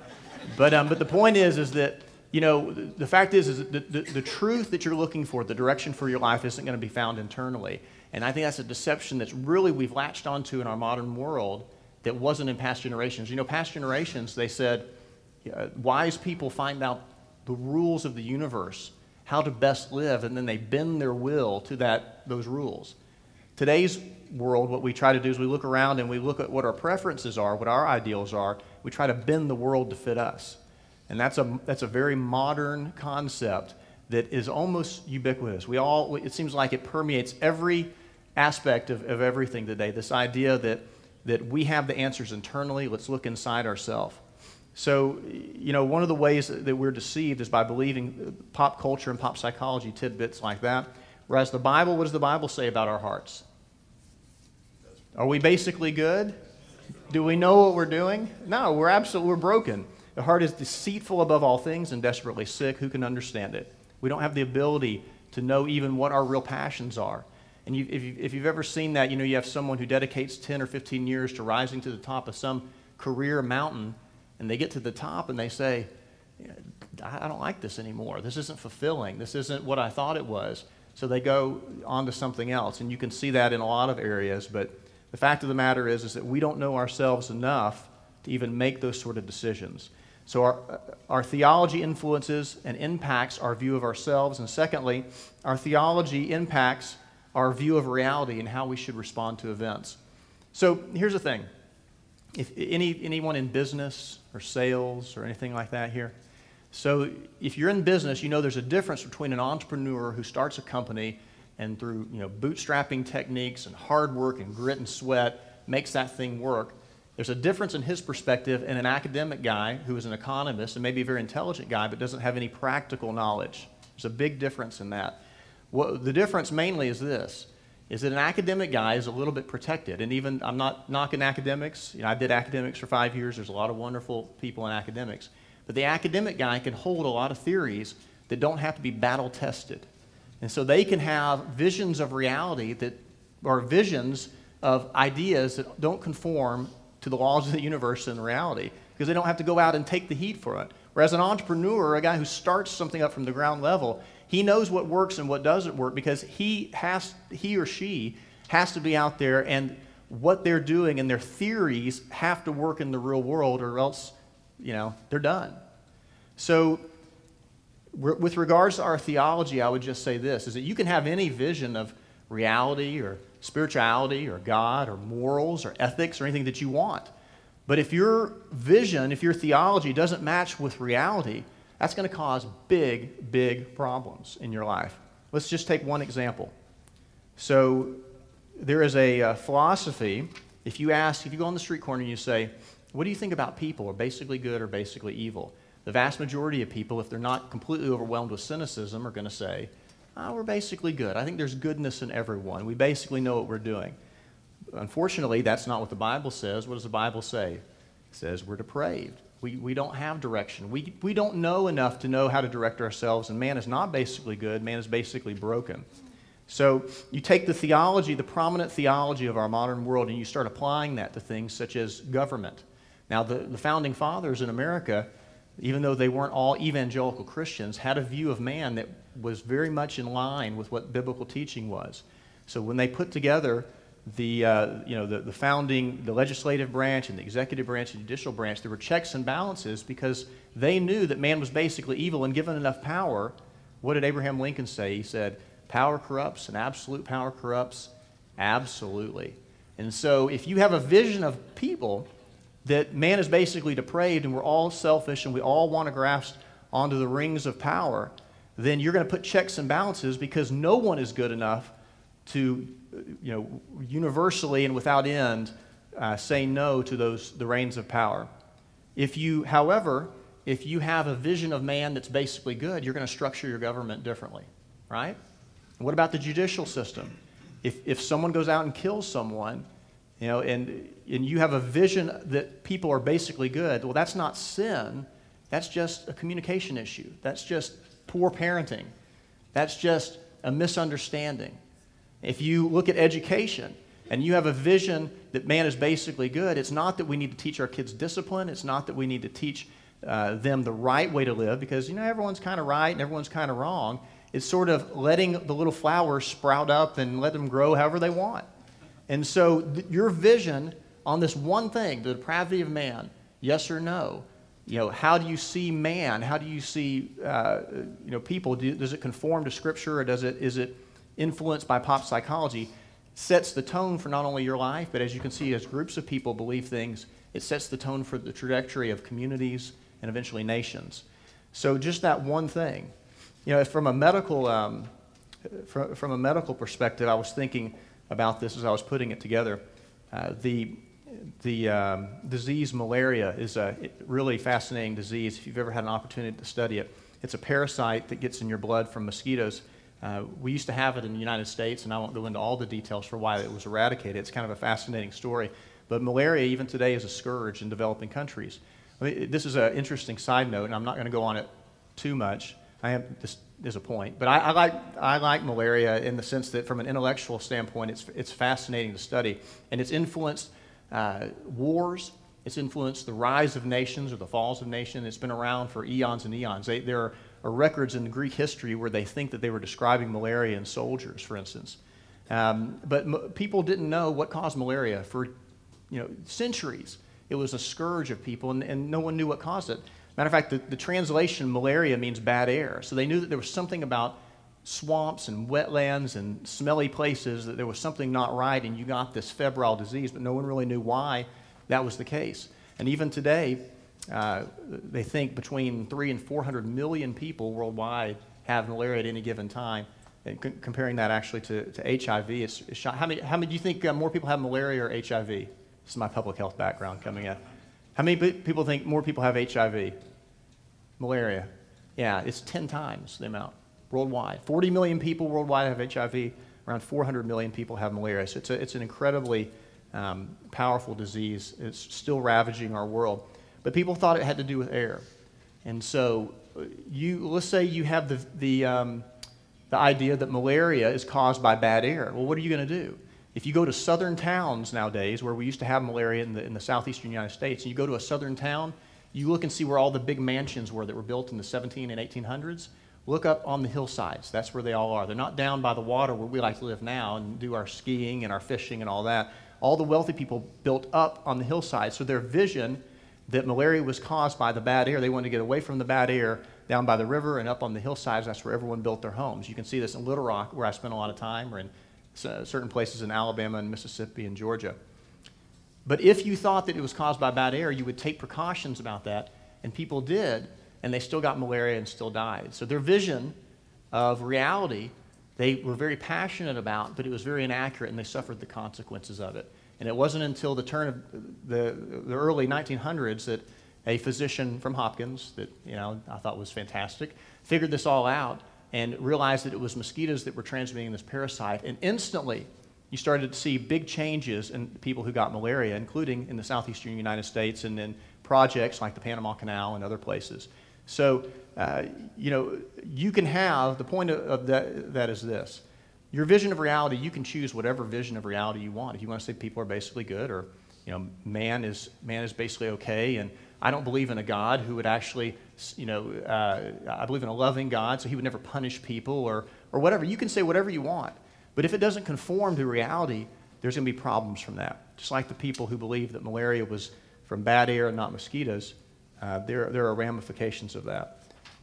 But, um, but the point is, is that, you know, the fact is, is the, the, the truth that you're looking for, the direction for your life isn't going to be found internally. And I think that's a deception that's really we've latched onto in our modern world that wasn't in past generations. You know, past generations, they said, uh, wise people find out the rules of the universe, how to best live, and then they bend their will to that, those rules. Today's world, what we try to do is we look around and we look at what our preferences are, what our ideals are. We try to bend the world to fit us. And that's a, that's a very modern concept that is almost ubiquitous. We all, it seems like it permeates every aspect of, of everything today. This idea that that we have the answers internally. Let's look inside ourselves. So, you know, one of the ways that we're deceived is by believing pop culture and pop psychology tidbits like that. Whereas the Bible, what does the Bible say about our hearts? Are we basically good? Do we know what we're doing? No, we're absolutely we're broken. The heart is deceitful above all things and desperately sick. Who can understand it? We don't have the ability to know even what our real passions are. And you, if, you, if you've ever seen that, you know, you have someone who dedicates 10 or 15 years to rising to the top of some career mountain, and they get to the top and they say, I don't like this anymore. This isn't fulfilling. This isn't what I thought it was. So they go on to something else. And you can see that in a lot of areas. But the fact of the matter is, is that we don't know ourselves enough to even make those sort of decisions. So our, our theology influences and impacts our view of ourselves. And secondly, our theology impacts our view of reality and how we should respond to events. So here's the thing if any, anyone in business or sales or anything like that here, so if you're in business, you know there's a difference between an entrepreneur who starts a company and through you know, bootstrapping techniques and hard work and grit and sweat makes that thing work. There's a difference in his perspective and an academic guy who is an economist and maybe a very intelligent guy but doesn't have any practical knowledge. There's a big difference in that. What, the difference mainly is this is that an academic guy is a little bit protected. And even, I'm not knocking academics. You know, I did academics for five years. There's a lot of wonderful people in academics. But the academic guy can hold a lot of theories that don't have to be battle tested. And so they can have visions of reality that are visions of ideas that don't conform to the laws of the universe and reality because they don't have to go out and take the heat for it. Whereas an entrepreneur, a guy who starts something up from the ground level, he knows what works and what doesn't work because he has he or she has to be out there and what they're doing and their theories have to work in the real world or else, you know, they're done. So with regards to our theology, I would just say this is that you can have any vision of reality or spirituality or God or morals or ethics or anything that you want. But if your vision, if your theology doesn't match with reality, that's going to cause big, big problems in your life. Let's just take one example. So, there is a, a philosophy. If you ask, if you go on the street corner and you say, What do you think about people? Are basically good or basically evil? The vast majority of people, if they're not completely overwhelmed with cynicism, are going to say, oh, We're basically good. I think there's goodness in everyone. We basically know what we're doing. Unfortunately, that's not what the Bible says. What does the Bible say? It says we're depraved. We, we don't have direction. We, we don't know enough to know how to direct ourselves, and man is not basically good, man is basically broken. So you take the theology, the prominent theology of our modern world, and you start applying that to things such as government. Now, the, the founding fathers in America, even though they weren't all evangelical Christians, had a view of man that was very much in line with what biblical teaching was. So when they put together the, uh, you know, the, the founding, the legislative branch and the executive branch and judicial branch, there were checks and balances because they knew that man was basically evil and given enough power. What did Abraham Lincoln say? He said, Power corrupts and absolute power corrupts absolutely. And so if you have a vision of people that man is basically depraved and we're all selfish and we all want to grasp onto the rings of power, then you're going to put checks and balances because no one is good enough to, you know, universally and without end uh, say no to those the reins of power. If you, however, if you have a vision of man that's basically good, you're going to structure your government differently, right? What about the judicial system? If, if someone goes out and kills someone, you know, and, and you have a vision that people are basically good, well, that's not sin. That's just a communication issue. That's just poor parenting. That's just a misunderstanding. If you look at education and you have a vision that man is basically good, it's not that we need to teach our kids discipline. It's not that we need to teach uh, them the right way to live because, you know, everyone's kind of right and everyone's kind of wrong. It's sort of letting the little flowers sprout up and let them grow however they want. And so, th- your vision on this one thing, the depravity of man, yes or no, you know, how do you see man? How do you see, uh, you know, people? Do, does it conform to Scripture or does it, is it influenced by pop psychology? Sets the tone for not only your life, but as you can see, as groups of people believe things, it sets the tone for the trajectory of communities and eventually nations. So just that one thing, you know, from a medical, um, from, from a medical perspective, I was thinking about this as I was putting it together. Uh, the the um, disease malaria is a really fascinating disease. If you've ever had an opportunity to study it, it's a parasite that gets in your blood from mosquitoes. Uh, we used to have it in the United States, and I won't go into all the details for why it was eradicated. It's kind of a fascinating story. But malaria, even today, is a scourge in developing countries. I mean, this is an interesting side note, and I'm not going to go on it too much. I have this is a point, but I, I, like I like malaria in the sense that, from an intellectual standpoint, it's it's fascinating to study, and it's influenced uh, wars. It's influenced the rise of nations or the falls of nations. It's been around for eons and eons. They, there are, are, records in Greek history where they think that they were describing malaria in soldiers, for instance. Um, but m- people didn't know what caused malaria for you know, centuries. It was a scourge of people, and, and no one knew what caused it. Matter of fact, the, the translation malaria means bad air. So they knew that there was something about swamps and wetlands and smelly places that there was something not right and you got this febrile disease, but no one really knew why that was the case. And even today, uh, they think between three and 400 million people worldwide have malaria at any given time. And c- comparing that actually to, to HIV, it's, it's how, many, how many do you think uh, more people have malaria or HIV? This is my public health background coming in. How many people think more people have HIV? Malaria. Yeah, it's 10 times the amount worldwide. 40 million people worldwide have HIV. Around 400 million people have malaria. So it's, a, it's an incredibly um, powerful disease. It's still ravaging our world. But people thought it had to do with air. And so uh, you, let's say you have the, the, um, the idea that malaria is caused by bad air. Well, what are you going to do? If you go to southern towns nowadays, where we used to have malaria in the, in the southeastern United States, and you go to a southern town, you look and see where all the big mansions were that were built in the 17 and 1800s. Look up on the hillsides. That's where they all are. They're not down by the water where we like to live now and do our skiing and our fishing and all that. All the wealthy people built up on the hillside. So their vision that malaria was caused by the bad air, they wanted to get away from the bad air down by the river and up on the hillsides. That's where everyone built their homes. You can see this in Little Rock, where I spent a lot of time, or in uh, certain places in Alabama and Mississippi and Georgia. But if you thought that it was caused by bad air, you would take precautions about that, and people did and they still got malaria and still died. So their vision of reality, they were very passionate about, but it was very inaccurate, and they suffered the consequences of it. And it wasn't until the turn of the, the early 1900s that a physician from Hopkins, that you know I thought was fantastic, figured this all out and realized that it was mosquitoes that were transmitting this parasite. And instantly, you started to see big changes in people who got malaria, including in the southeastern United States and in projects like the Panama Canal and other places. So, uh, you know, you can have, the point of, of that, that is this. Your vision of reality, you can choose whatever vision of reality you want. If you want to say people are basically good or, you know, man is, man is basically okay and I don't believe in a God who would actually, you know, uh, I believe in a loving God, so he would never punish people or, or whatever. You can say whatever you want. But if it doesn't conform to reality, there's going to be problems from that. Just like the people who believe that malaria was from bad air and not mosquitoes, uh, there, there are ramifications of that.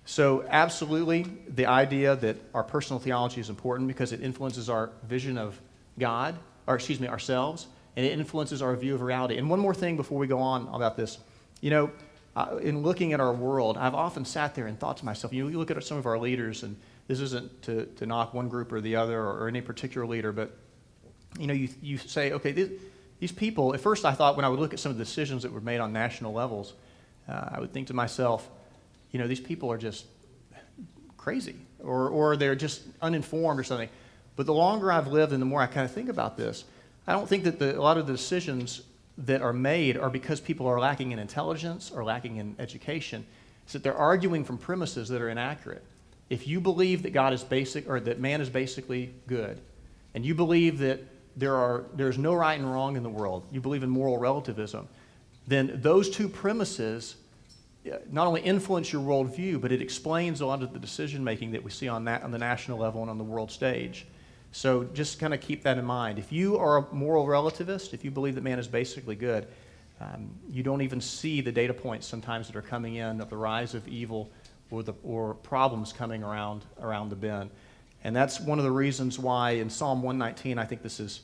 So, absolutely, the idea that our personal theology is important because it influences our vision of God, or excuse me, ourselves, and it influences our view of reality. And one more thing before we go on about this. You know, uh, in looking at our world, I've often sat there and thought to myself, you, know, you look at some of our leaders, and this isn't to, to knock one group or the other or, or any particular leader, but you know, you, you say, okay, these, these people, at first I thought when I would look at some of the decisions that were made on national levels, uh, I would think to myself, you know, these people are just crazy or, or they're just uninformed or something. But the longer I've lived and the more I kind of think about this, I don't think that the, a lot of the decisions that are made are because people are lacking in intelligence or lacking in education. It's that they're arguing from premises that are inaccurate. If you believe that God is basic or that man is basically good, and you believe that there are, there's no right and wrong in the world, you believe in moral relativism, then those two premises not only influence your worldview, but it explains a lot of the decision making that we see on, that, on the national level and on the world stage. So just kind of keep that in mind. If you are a moral relativist, if you believe that man is basically good, um, you don't even see the data points sometimes that are coming in of the rise of evil or, the, or problems coming around, around the bend. And that's one of the reasons why in Psalm 119, I think this is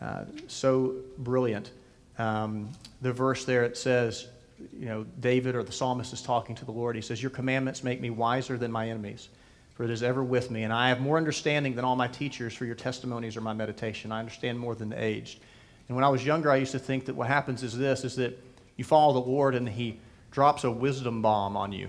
uh, so brilliant. Um, the verse there, it says, you know, David or the psalmist is talking to the Lord. He says, Your commandments make me wiser than my enemies, for it is ever with me. And I have more understanding than all my teachers, for your testimonies are my meditation. I understand more than the aged. And when I was younger, I used to think that what happens is this is that you follow the Lord and he drops a wisdom bomb on you.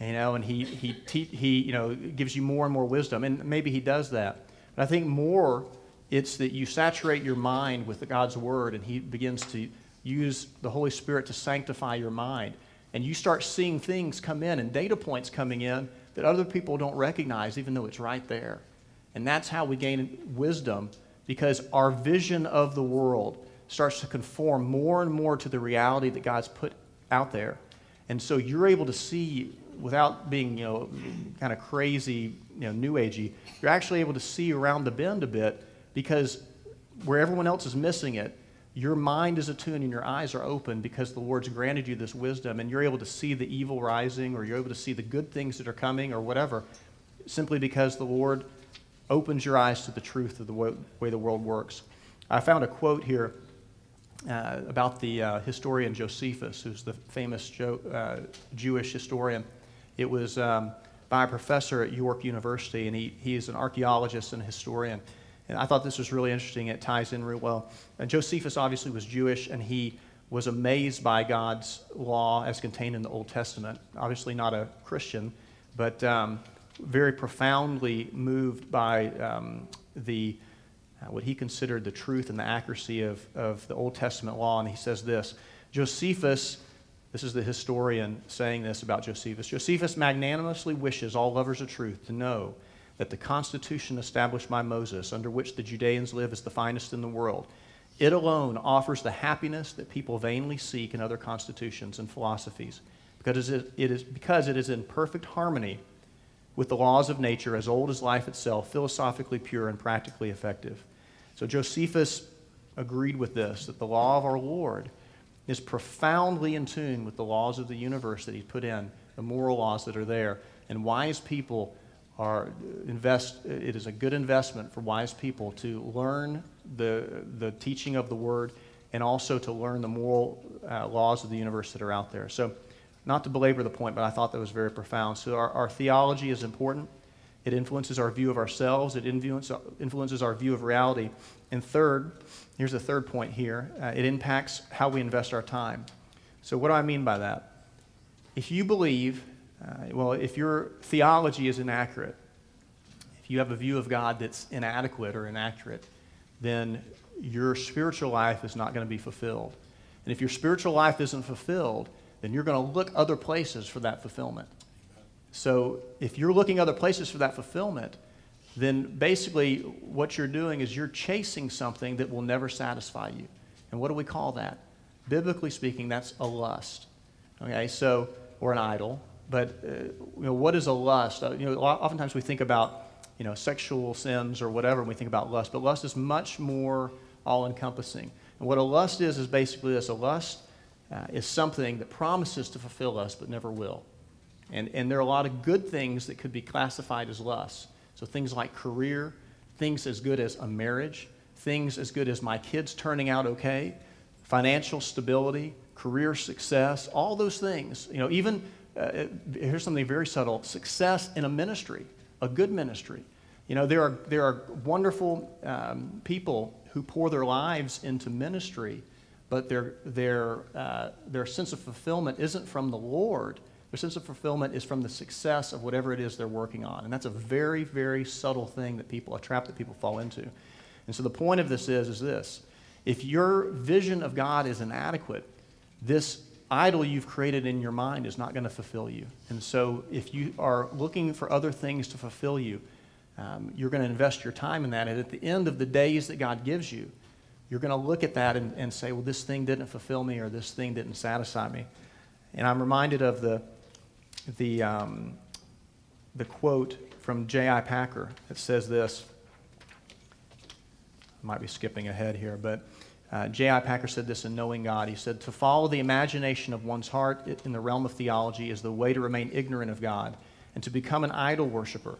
You know, and he, he, te- he you know, gives you more and more wisdom. And maybe he does that. But I think more it's that you saturate your mind with God's word and he begins to use the Holy Spirit to sanctify your mind. And you start seeing things come in and data points coming in that other people don't recognize, even though it's right there. And that's how we gain wisdom because our vision of the world starts to conform more and more to the reality that God's put out there. And so you're able to see without being, you know, kind of crazy, you know, new agey, you're actually able to see around the bend a bit because where everyone else is missing it, your mind is attuned and your eyes are open because the Lord's granted you this wisdom and you're able to see the evil rising or you're able to see the good things that are coming or whatever simply because the Lord opens your eyes to the truth of the way, way the world works. I found a quote here uh, about the uh, historian Josephus, who's the famous jo- uh, Jewish historian. It was um, by a professor at York University, and he, he is an archaeologist and historian. And I thought this was really interesting. It ties in real well. And Josephus obviously was Jewish, and he was amazed by God's law as contained in the Old Testament. Obviously, not a Christian, but um, very profoundly moved by um, the uh, what he considered the truth and the accuracy of, of the Old Testament law. And he says this Josephus, this is the historian saying this about Josephus Josephus magnanimously wishes all lovers of truth to know that the Constitution established by Moses, under which the Judeans live, is the finest in the world. It alone offers the happiness that people vainly seek in other constitutions and philosophies, because it is, because it is in perfect harmony with the laws of nature, as old as life itself, philosophically pure and practically effective. So Josephus agreed with this that the law of our Lord is profoundly in tune with the laws of the universe that he put in, the moral laws that are there. And wise people are invest it is a good investment for wise people to learn the the teaching of the word and also to learn the moral uh, laws of the universe that are out there. So not to belabor the point but i thought that was very profound. So our, our theology is important. It influences our view of ourselves. It influence, influences our view of reality. And third here's the third point here uh, it impacts how we invest our time. So what do i mean by that? If you believe uh, well, if your theology is inaccurate, if you have a view of God that's inadequate or inaccurate, then your spiritual life is not going to be fulfilled. And if your spiritual life isn't fulfilled, then you're going to look other places for that fulfillment. So if you're looking other places for that fulfillment, then basically what you're doing is you're chasing something that will never satisfy you. And what do we call that? Biblically speaking, that's a lust. Okay, so, or an idol. But uh, you know, what is a lust? Uh, you know, oftentimes we think about you know sexual sins or whatever, and we think about lust. But lust is much more all-encompassing. And what a lust is is basically this: a lust uh, is something that promises to fulfill us but never will. And and there are a lot of good things that could be classified as lust. So things like career, things as good as a marriage, things as good as my kids turning out okay, financial stability, career success, all those things. You know, even uh, here's something very subtle success in a ministry. a good ministry. You know, there are, there are wonderful um, people who pour their lives into ministry, but their, their, uh, their sense of fulfillment isn't from the Lord. Their sense of fulfillment is from the success of whatever it is they're working on. And that's a very, very subtle thing that people, a trap that people fall into. And so the point of this is, is this. If your vision of God is inadequate, this idol you've created in your mind is not going to fulfill you. And so if you are looking for other things to fulfill you, um, you're going to invest your time in that. And at the end of the days that God gives you, you're going to look at that and, and say, well, this thing didn't fulfill me or this thing didn't satisfy me. And I'm reminded of the, the, um, the quote from J.I. Packer that says this. I might be skipping ahead here, but uh, J.I. Packer said this in Knowing God. He said, To follow the imagination of one's heart in the realm of theology is the way to remain ignorant of God and to become an idol worshiper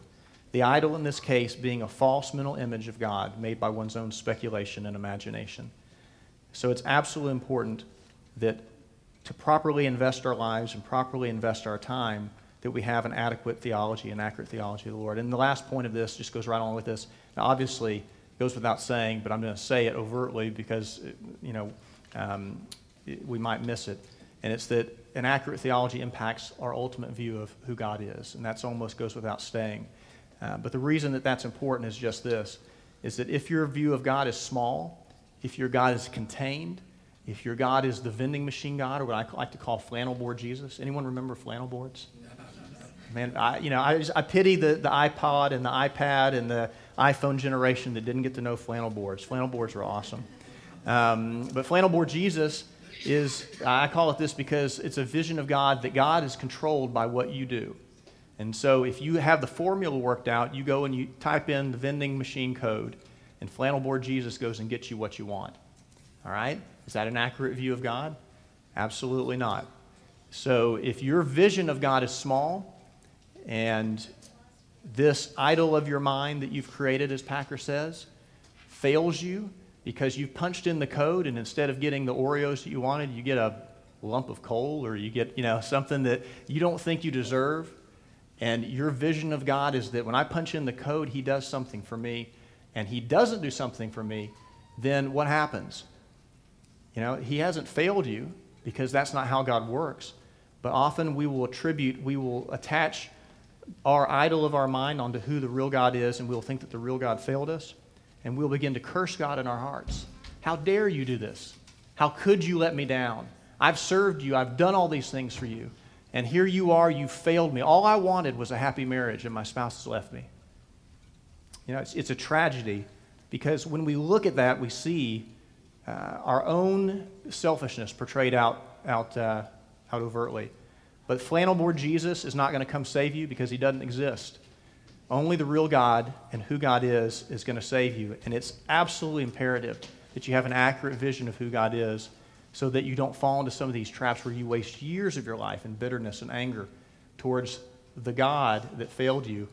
the idol in this case being a false mental image of God made by one's own speculation and imagination. So it's absolutely important that to properly invest our lives and properly invest our time, that we have an adequate theology and accurate theology of the Lord. And the last point of this just goes right on with this. Now, obviously, goes without saying, but I'm going to say it overtly because, you know, um, we might miss it. And it's that an accurate theology impacts our ultimate view of who God is. And that almost goes without saying. Uh, but the reason that that's important is just this is that if your view of God is small, if your God is contained, if your God is the vending machine God, or what I like to call flannel board Jesus. Anyone remember flannel boards? Man, I, you know, I, just, I pity the, the iPod and the iPad and the iPhone generation that didn't get to know flannel boards. Flannel boards are awesome. Um, but flannel board Jesus is, I call it this because it's a vision of God that God is controlled by what you do. And so if you have the formula worked out, you go and you type in the vending machine code, and flannel board Jesus goes and gets you what you want. All right? Is that an accurate view of God? Absolutely not. So if your vision of God is small, and this idol of your mind that you've created, as Packer says, fails you because you've punched in the code, and instead of getting the Oreos that you wanted, you get a lump of coal or you get you know something that you don't think you deserve and your vision of God is that when I punch in the code, He does something for me, and He doesn't do something for me, then what happens? You know, He hasn't failed you because that's not how God works. But often we will attribute, we will attach our idol of our mind onto who the real God is, and we'll think that the real God failed us, and we'll begin to curse God in our hearts. How dare you do this? How could you let me down? I've served you, I've done all these things for you. And here you are, you failed me. All I wanted was a happy marriage, and my spouse has left me. You know, it's, it's a tragedy because when we look at that, we see uh, our own selfishness portrayed out, out, uh, out overtly. But flannel board Jesus is not going to come save you because he doesn't exist. Only the real God and who God is is going to save you. And it's absolutely imperative that you have an accurate vision of who God is so that you don't fall into some of these traps where you waste years of your life in bitterness and anger towards the God that failed you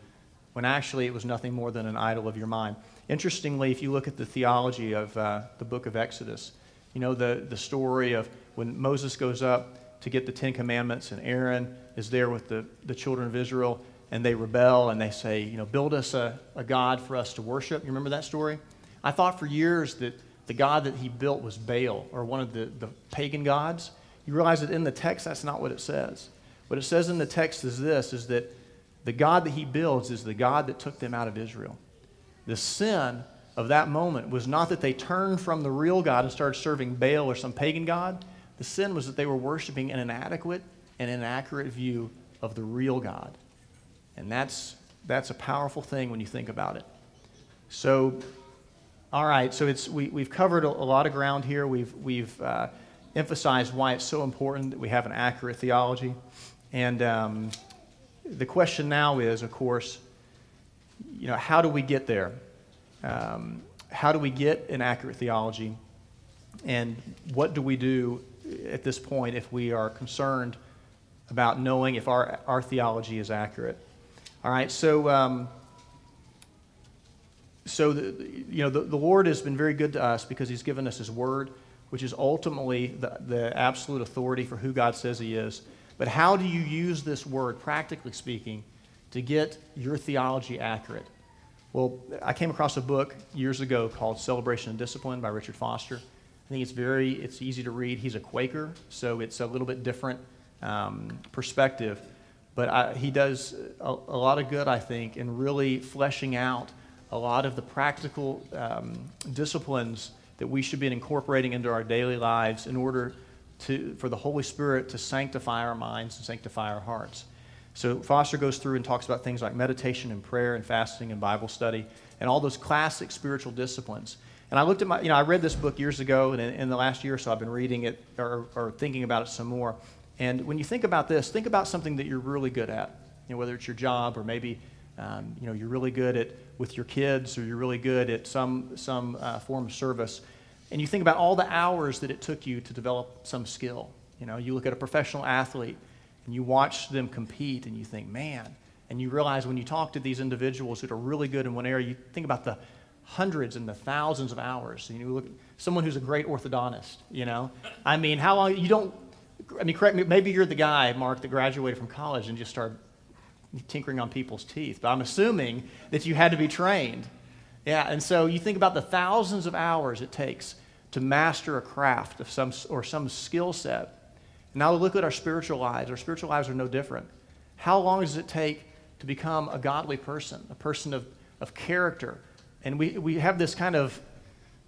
when actually it was nothing more than an idol of your mind. Interestingly, if you look at the theology of uh, the book of Exodus, you know the, the story of when Moses goes up to get the Ten Commandments and Aaron is there with the, the children of Israel and they rebel and they say, you know, build us a, a God for us to worship. You remember that story? I thought for years that the god that he built was Baal, or one of the, the pagan gods. You realize that in the text, that's not what it says. What it says in the text is this, is that the God that he builds is the God that took them out of Israel. The sin of that moment was not that they turned from the real God and started serving Baal or some pagan God. The sin was that they were worshiping an inadequate and inaccurate view of the real God. And that's, that's a powerful thing when you think about it. So all right, so it's, we, we've covered a, a lot of ground here. We've, we've uh, emphasized why it's so important that we have an accurate theology. And um, the question now is, of course, you know, how do we get there? Um, how do we get an accurate theology? And what do we do at this point if we are concerned about knowing if our, our theology is accurate? All right, so um, so the, you know the, the lord has been very good to us because he's given us his word which is ultimately the, the absolute authority for who god says he is but how do you use this word practically speaking to get your theology accurate? Well, I came across a book years ago called Celebration and Discipline by Richard Foster. I think it's very, it's easy to read. He's a Quaker, so it's a little bit different um, perspective. But I, he does a, a, lot of good, I think, in really fleshing out a lot of the practical um, disciplines that we should be incorporating into our daily lives in order to, for the Holy Spirit to sanctify our minds and sanctify our hearts. So Foster goes through and talks about things like meditation and prayer and fasting and Bible study and all those classic spiritual disciplines. And I looked at my, you know, I read this book years ago, and in, in the last year or so, I've been reading it or, or thinking about it some more. And when you think about this, think about something that you're really good at, you know, whether it's your job or maybe, um, you know, you're really good at with your kids or you're really good at some some uh, form of service and you think about all the hours that it took you to develop some skill. You know, you look at a professional athlete and you watch them compete and you think, man, and you realize when you talk to these individuals that are really good in one area, you think about the hundreds and the thousands of hours. You look someone who's a great orthodontist, you know? I mean, how long, you don't, I mean, correct me, maybe you're the guy, Mark, that graduated from college and just started tinkering on people's teeth, but I'm assuming that you had to be trained. Yeah, and so you think about the thousands of hours it takes to master a craft of some, or some skill set. Now look at our spiritual lives. Our spiritual lives are no different. How long does it take to become a godly person, a person of, of character? And we, we have this kind of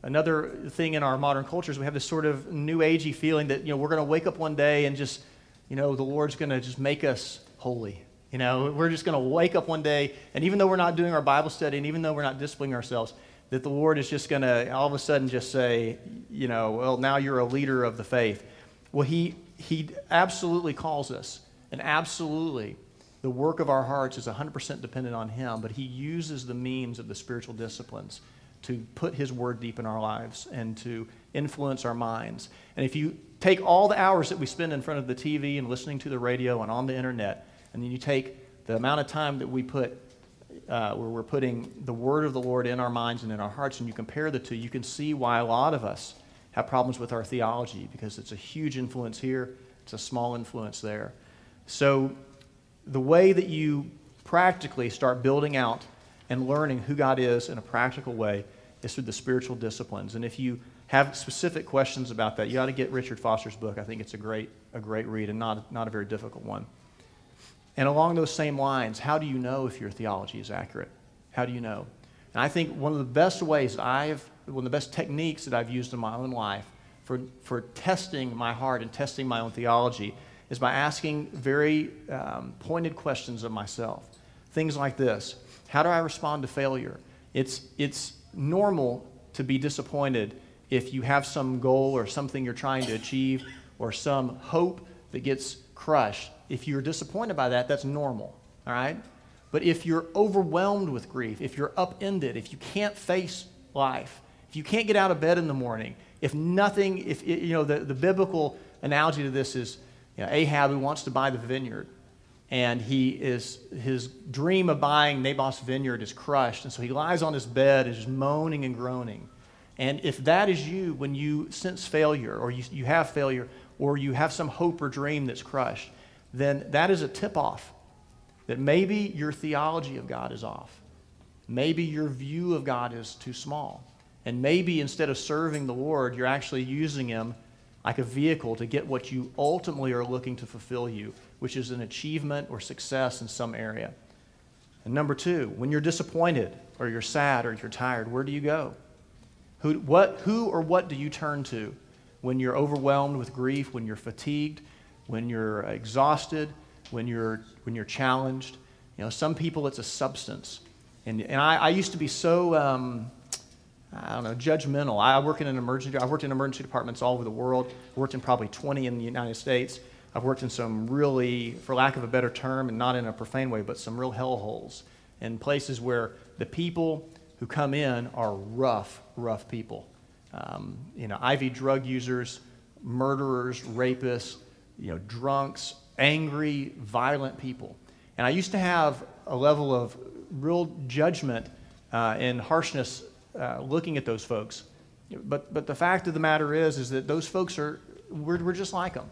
another thing in our modern cultures. We have this sort of new agey feeling that you know we're going to wake up one day and just you know the Lord's going to just make us holy. You know, we're just going to wake up one day, and even though we're not doing our Bible study, and even though we're not disciplining ourselves, that the Lord is just going to all of a sudden just say, you know, well, now you're a leader of the faith. Well, He, he absolutely calls us, and absolutely the work of our hearts is 100% dependent on Him, but He uses the means of the spiritual disciplines to put His word deep in our lives and to influence our minds. And if you take all the hours that we spend in front of the TV and listening to the radio and on the internet, and then you take the amount of time that we put, uh, where we're putting the word of the Lord in our minds and in our hearts, and you compare the two, you can see why a lot of us have problems with our theology because it's a huge influence here, it's a small influence there. So, the way that you practically start building out and learning who God is in a practical way is through the spiritual disciplines. And if you have specific questions about that, you ought to get Richard Foster's book. I think it's a great, a great read and not, not a very difficult one. And along those same lines, how do you know if your theology is accurate? How do you know? And I think one of the best ways I've, one of the best techniques that I've used in my own life for, for testing my heart and testing my own theology is by asking very um, pointed questions of myself. Things like this How do I respond to failure? It's, it's normal to be disappointed if you have some goal or something you're trying to achieve or some hope that gets crushed if you're disappointed by that, that's normal, all right? But if you're overwhelmed with grief, if you're upended, if you can't face life, if you can't get out of bed in the morning, if nothing, if, you know, the, the biblical analogy to this is you know, Ahab who wants to buy the vineyard, and he is, his dream of buying Naboth's vineyard is crushed, and so he lies on his bed and is moaning and groaning. And if that is you when you sense failure, or you, you have failure, or you have some hope or dream that's crushed, then that is a tip off that maybe your theology of God is off. Maybe your view of God is too small. And maybe instead of serving the Lord, you're actually using Him like a vehicle to get what you ultimately are looking to fulfill you, which is an achievement or success in some area. And number two, when you're disappointed or you're sad or you're tired, where do you go? Who, what, who or what do you turn to when you're overwhelmed with grief, when you're fatigued, when you're exhausted, when you're, when you're challenged. You know, some people it's a substance. And, and I, I used to be so, um, I don't know, judgmental. I work in an emergency, I've worked in emergency departments all over the world. Worked in probably 20 in the United States. I've worked in some really, for lack of a better term, and not in a profane way, but some real hellholes and places where the people who come in are rough, rough people. Um, you know, IV drug users, murderers, rapists, you know, drunks, angry, violent people. And I used to have a level of real judgment uh, and harshness uh, looking at those folks. But, but the fact of the matter is, is that those folks are, we're, we're just like them.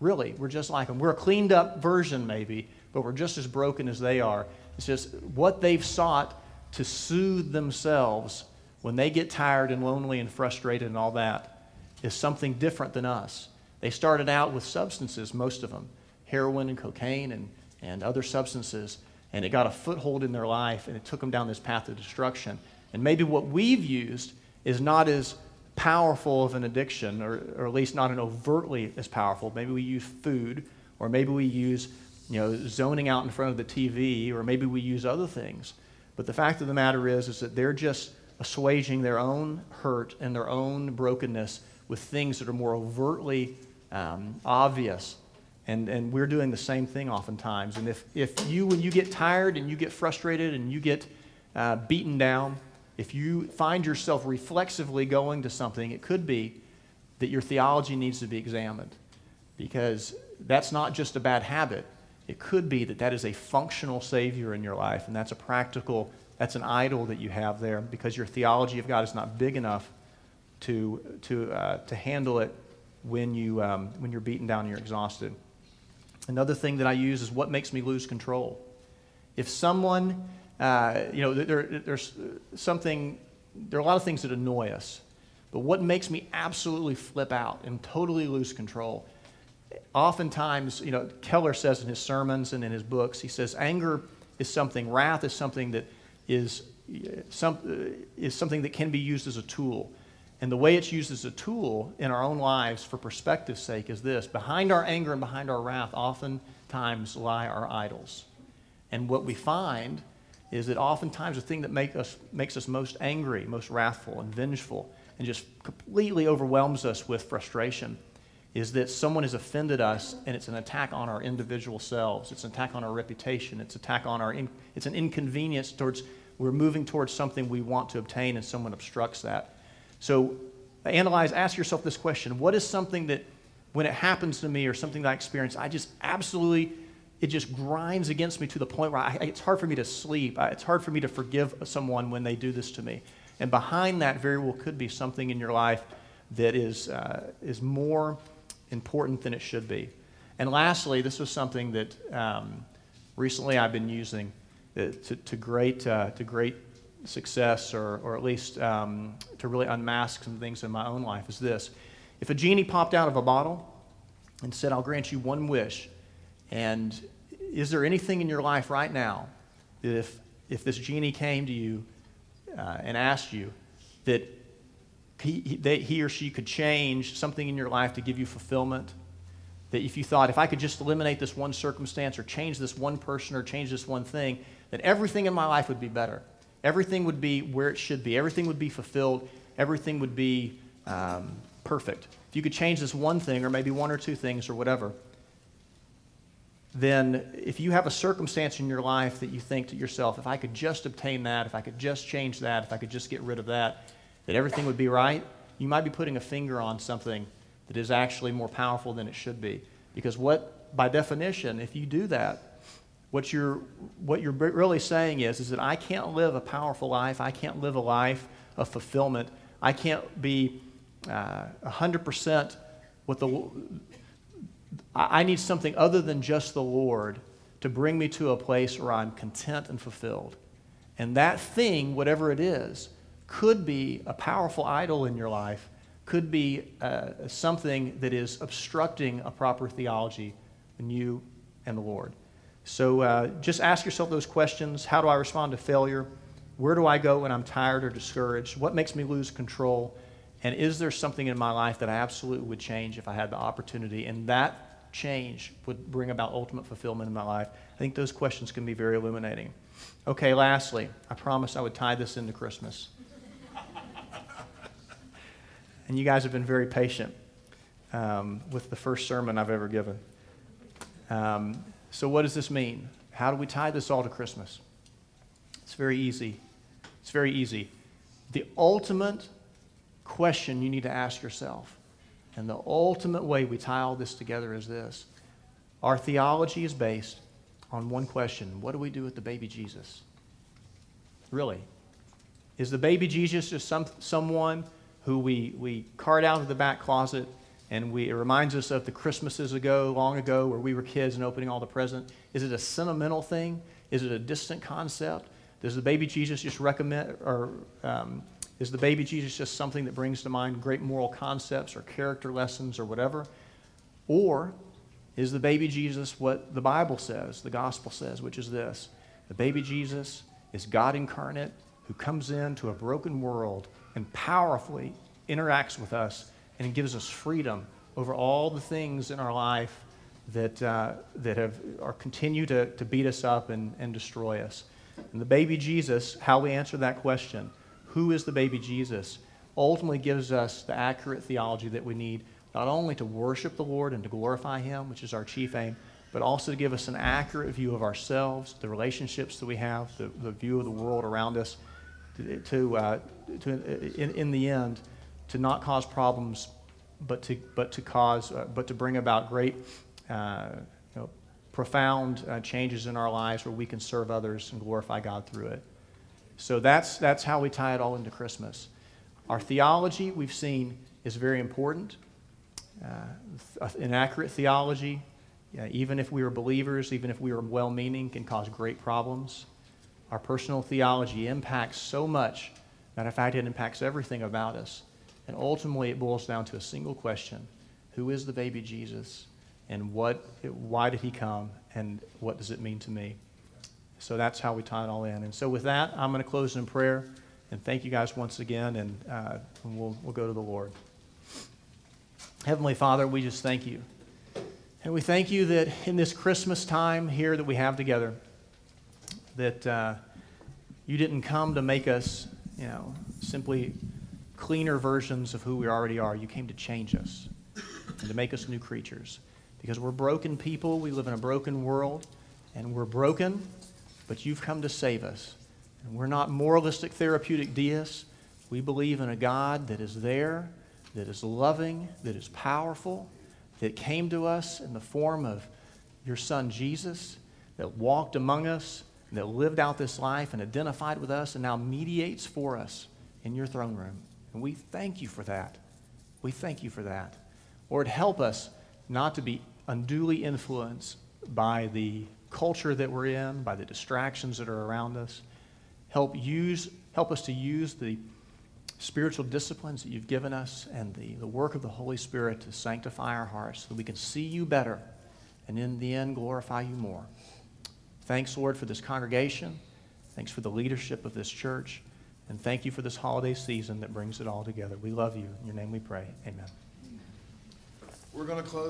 Really, we're just like them. We're a cleaned up version, maybe, but we're just as broken as they are. It's just what they've sought to soothe themselves when they get tired and lonely and frustrated and all that is something different than us. They started out with substances, most of them heroin and cocaine and, and other substances, and it got a foothold in their life and it took them down this path of destruction. And maybe what we've used is not as powerful of an addiction, or, or at least not an overtly as powerful. Maybe we use food, or maybe we use you know, zoning out in front of the TV, or maybe we use other things. But the fact of the matter is, is that they're just assuaging their own hurt and their own brokenness with things that are more overtly um, obvious. And, and we're doing the same thing oftentimes. And if, if you, when you get tired and you get frustrated and you get uh, beaten down, if you find yourself reflexively going to something, it could be that your theology needs to be examined because that's not just a bad habit. It could be that that is a functional Savior in your life, and that's a practical, that's an idol that you have there because your theology of God is not big enough to, to, uh, to handle it when, you, um, when you're beaten down and you're exhausted. Another thing that I use is what makes me lose control. If someone, uh, you know, there, there's something, there are a lot of things that annoy us, but what makes me absolutely flip out and totally lose control oftentimes, you know, Keller says in his sermons and in his books, he says anger is something, wrath is something that is, some, is something that can be used as a tool. And the way it's used as a tool in our own lives for perspective's sake is this behind our anger and behind our wrath, oftentimes lie our idols. And what we find is that oftentimes the thing that make us, makes us most angry, most wrathful, and vengeful, and just completely overwhelms us with frustration is that someone has offended us and it's an attack on our individual selves. It's an attack on our reputation. It's attack on our, in, it's an inconvenience towards, we're moving towards something we want to obtain and someone obstructs that. So analyze, ask yourself this question. What is something that when it happens to me or something that I experience, I just absolutely, it just grinds against me to the point where I, it's hard for me to sleep. It's hard for me to forgive someone when they do this to me. And behind that very well could be something in your life that is, uh, is more important than it should be. And lastly, this was something that um, recently I've been using to, to, great, uh, to great success, or, or at least um, to really unmask some things in my own life, is this. If a genie popped out of a bottle and said, I'll grant you one wish, and is there anything in your life right now that if, if this genie came to you uh, and asked you that he, that he or she could change something in your life to give you fulfillment. That if you thought, if I could just eliminate this one circumstance or change this one person or change this one thing, then everything in my life would be better. Everything would be where it should be. Everything would be fulfilled. Everything would be um, perfect. If you could change this one thing or maybe one or two things or whatever, then if you have a circumstance in your life that you think to yourself, if I could just obtain that, if I could just change that, if I could just get rid of that, that everything would be right, you might be putting a finger on something that is actually more powerful than it should be. Because what, by definition, if you do that, what you're, what you're really saying is, is that I can't live a powerful life. I can't live a life of fulfillment. I can't be uh, 100% what the. I need something other than just the Lord to bring me to a place where I'm content and fulfilled. And that thing, whatever it is, could be a powerful idol in your life, could be uh, something that is obstructing a proper theology in you and the Lord. So uh, just ask yourself those questions How do I respond to failure? Where do I go when I'm tired or discouraged? What makes me lose control? And is there something in my life that I absolutely would change if I had the opportunity? And that change would bring about ultimate fulfillment in my life. I think those questions can be very illuminating. Okay, lastly, I promised I would tie this into Christmas and you guys have been very patient um, with the first sermon I've ever given. Um, so, what does this mean? How do we tie this all to Christmas? It's very easy. It's very easy. The ultimate question you need to ask yourself, and the ultimate way we tie all this together is this our theology is based on one question What do we do with the baby Jesus? Really? Is the baby Jesus just some, someone who we, we cart out of the back closet And we, it reminds us of the Christmases ago, long ago, where we were kids and opening all the presents. Is it a sentimental thing? Is it a distant concept? Does the baby Jesus just recommend, or um, is the baby Jesus just something that brings to mind great moral concepts or character lessons or whatever? Or is the baby Jesus what the Bible says, the gospel says, which is this the baby Jesus is God incarnate who comes into a broken world and powerfully interacts with us and gives us freedom over all the things in our life that, uh, that have, or continue to, to beat us up and, and destroy us. And the baby Jesus, how we answer that question, who is the baby Jesus, ultimately gives us the accurate theology that we need, not only to worship the Lord and to glorify Him, which is our chief aim, but also to give us an accurate view of ourselves, the relationships that we have, the, the view of the world around us, to, to, uh, to in, in the end, to not cause problems, but to, but to cause, uh, but to bring about great, uh, you know, profound uh, changes in our lives where we can serve others and glorify God through it. So that's, that's how we tie it all into Christmas. Our theology, we've seen, is very important. Uh, inaccurate theology, yeah, even if we are believers, even if we are well meaning, can cause great problems. Our personal theology impacts so much. Matter of fact, it impacts everything about us. And ultimately, it boils down to a single question Who is the baby Jesus? And what, why did he come? And what does it mean to me? So that's how we tie it all in. And so, with that, I'm going to close in prayer. And thank you guys once again. And, uh, and we'll, we'll go to the Lord. Heavenly Father, we just thank you. And we thank you that in this Christmas time here that we have together, that uh, you didn't come to make us, you know, simply cleaner versions of who we already are. You came to change us and to make us new creatures. Because we're broken people, we live in a broken world, and we're broken, but you've come to save us. And we're not moralistic, therapeutic deists. We believe in a God that is there, that is loving, that is powerful, that came to us in the form of your son Jesus, that walked among us, that lived out this life and identified with us, and now mediates for us in your throne room. And we thank you for that. We thank you for that. Lord, help us not to be unduly influenced by the culture that we're in, by the distractions that are around us. Help, use, help us to use the spiritual disciplines that you've given us and the, the work of the Holy Spirit to sanctify our hearts so that we can see you better and in the end glorify you more. Thanks, Lord, for this congregation. Thanks for the leadership of this church. And thank you for this holiday season that brings it all together. We love you. In your name we pray. Amen. We're going to close.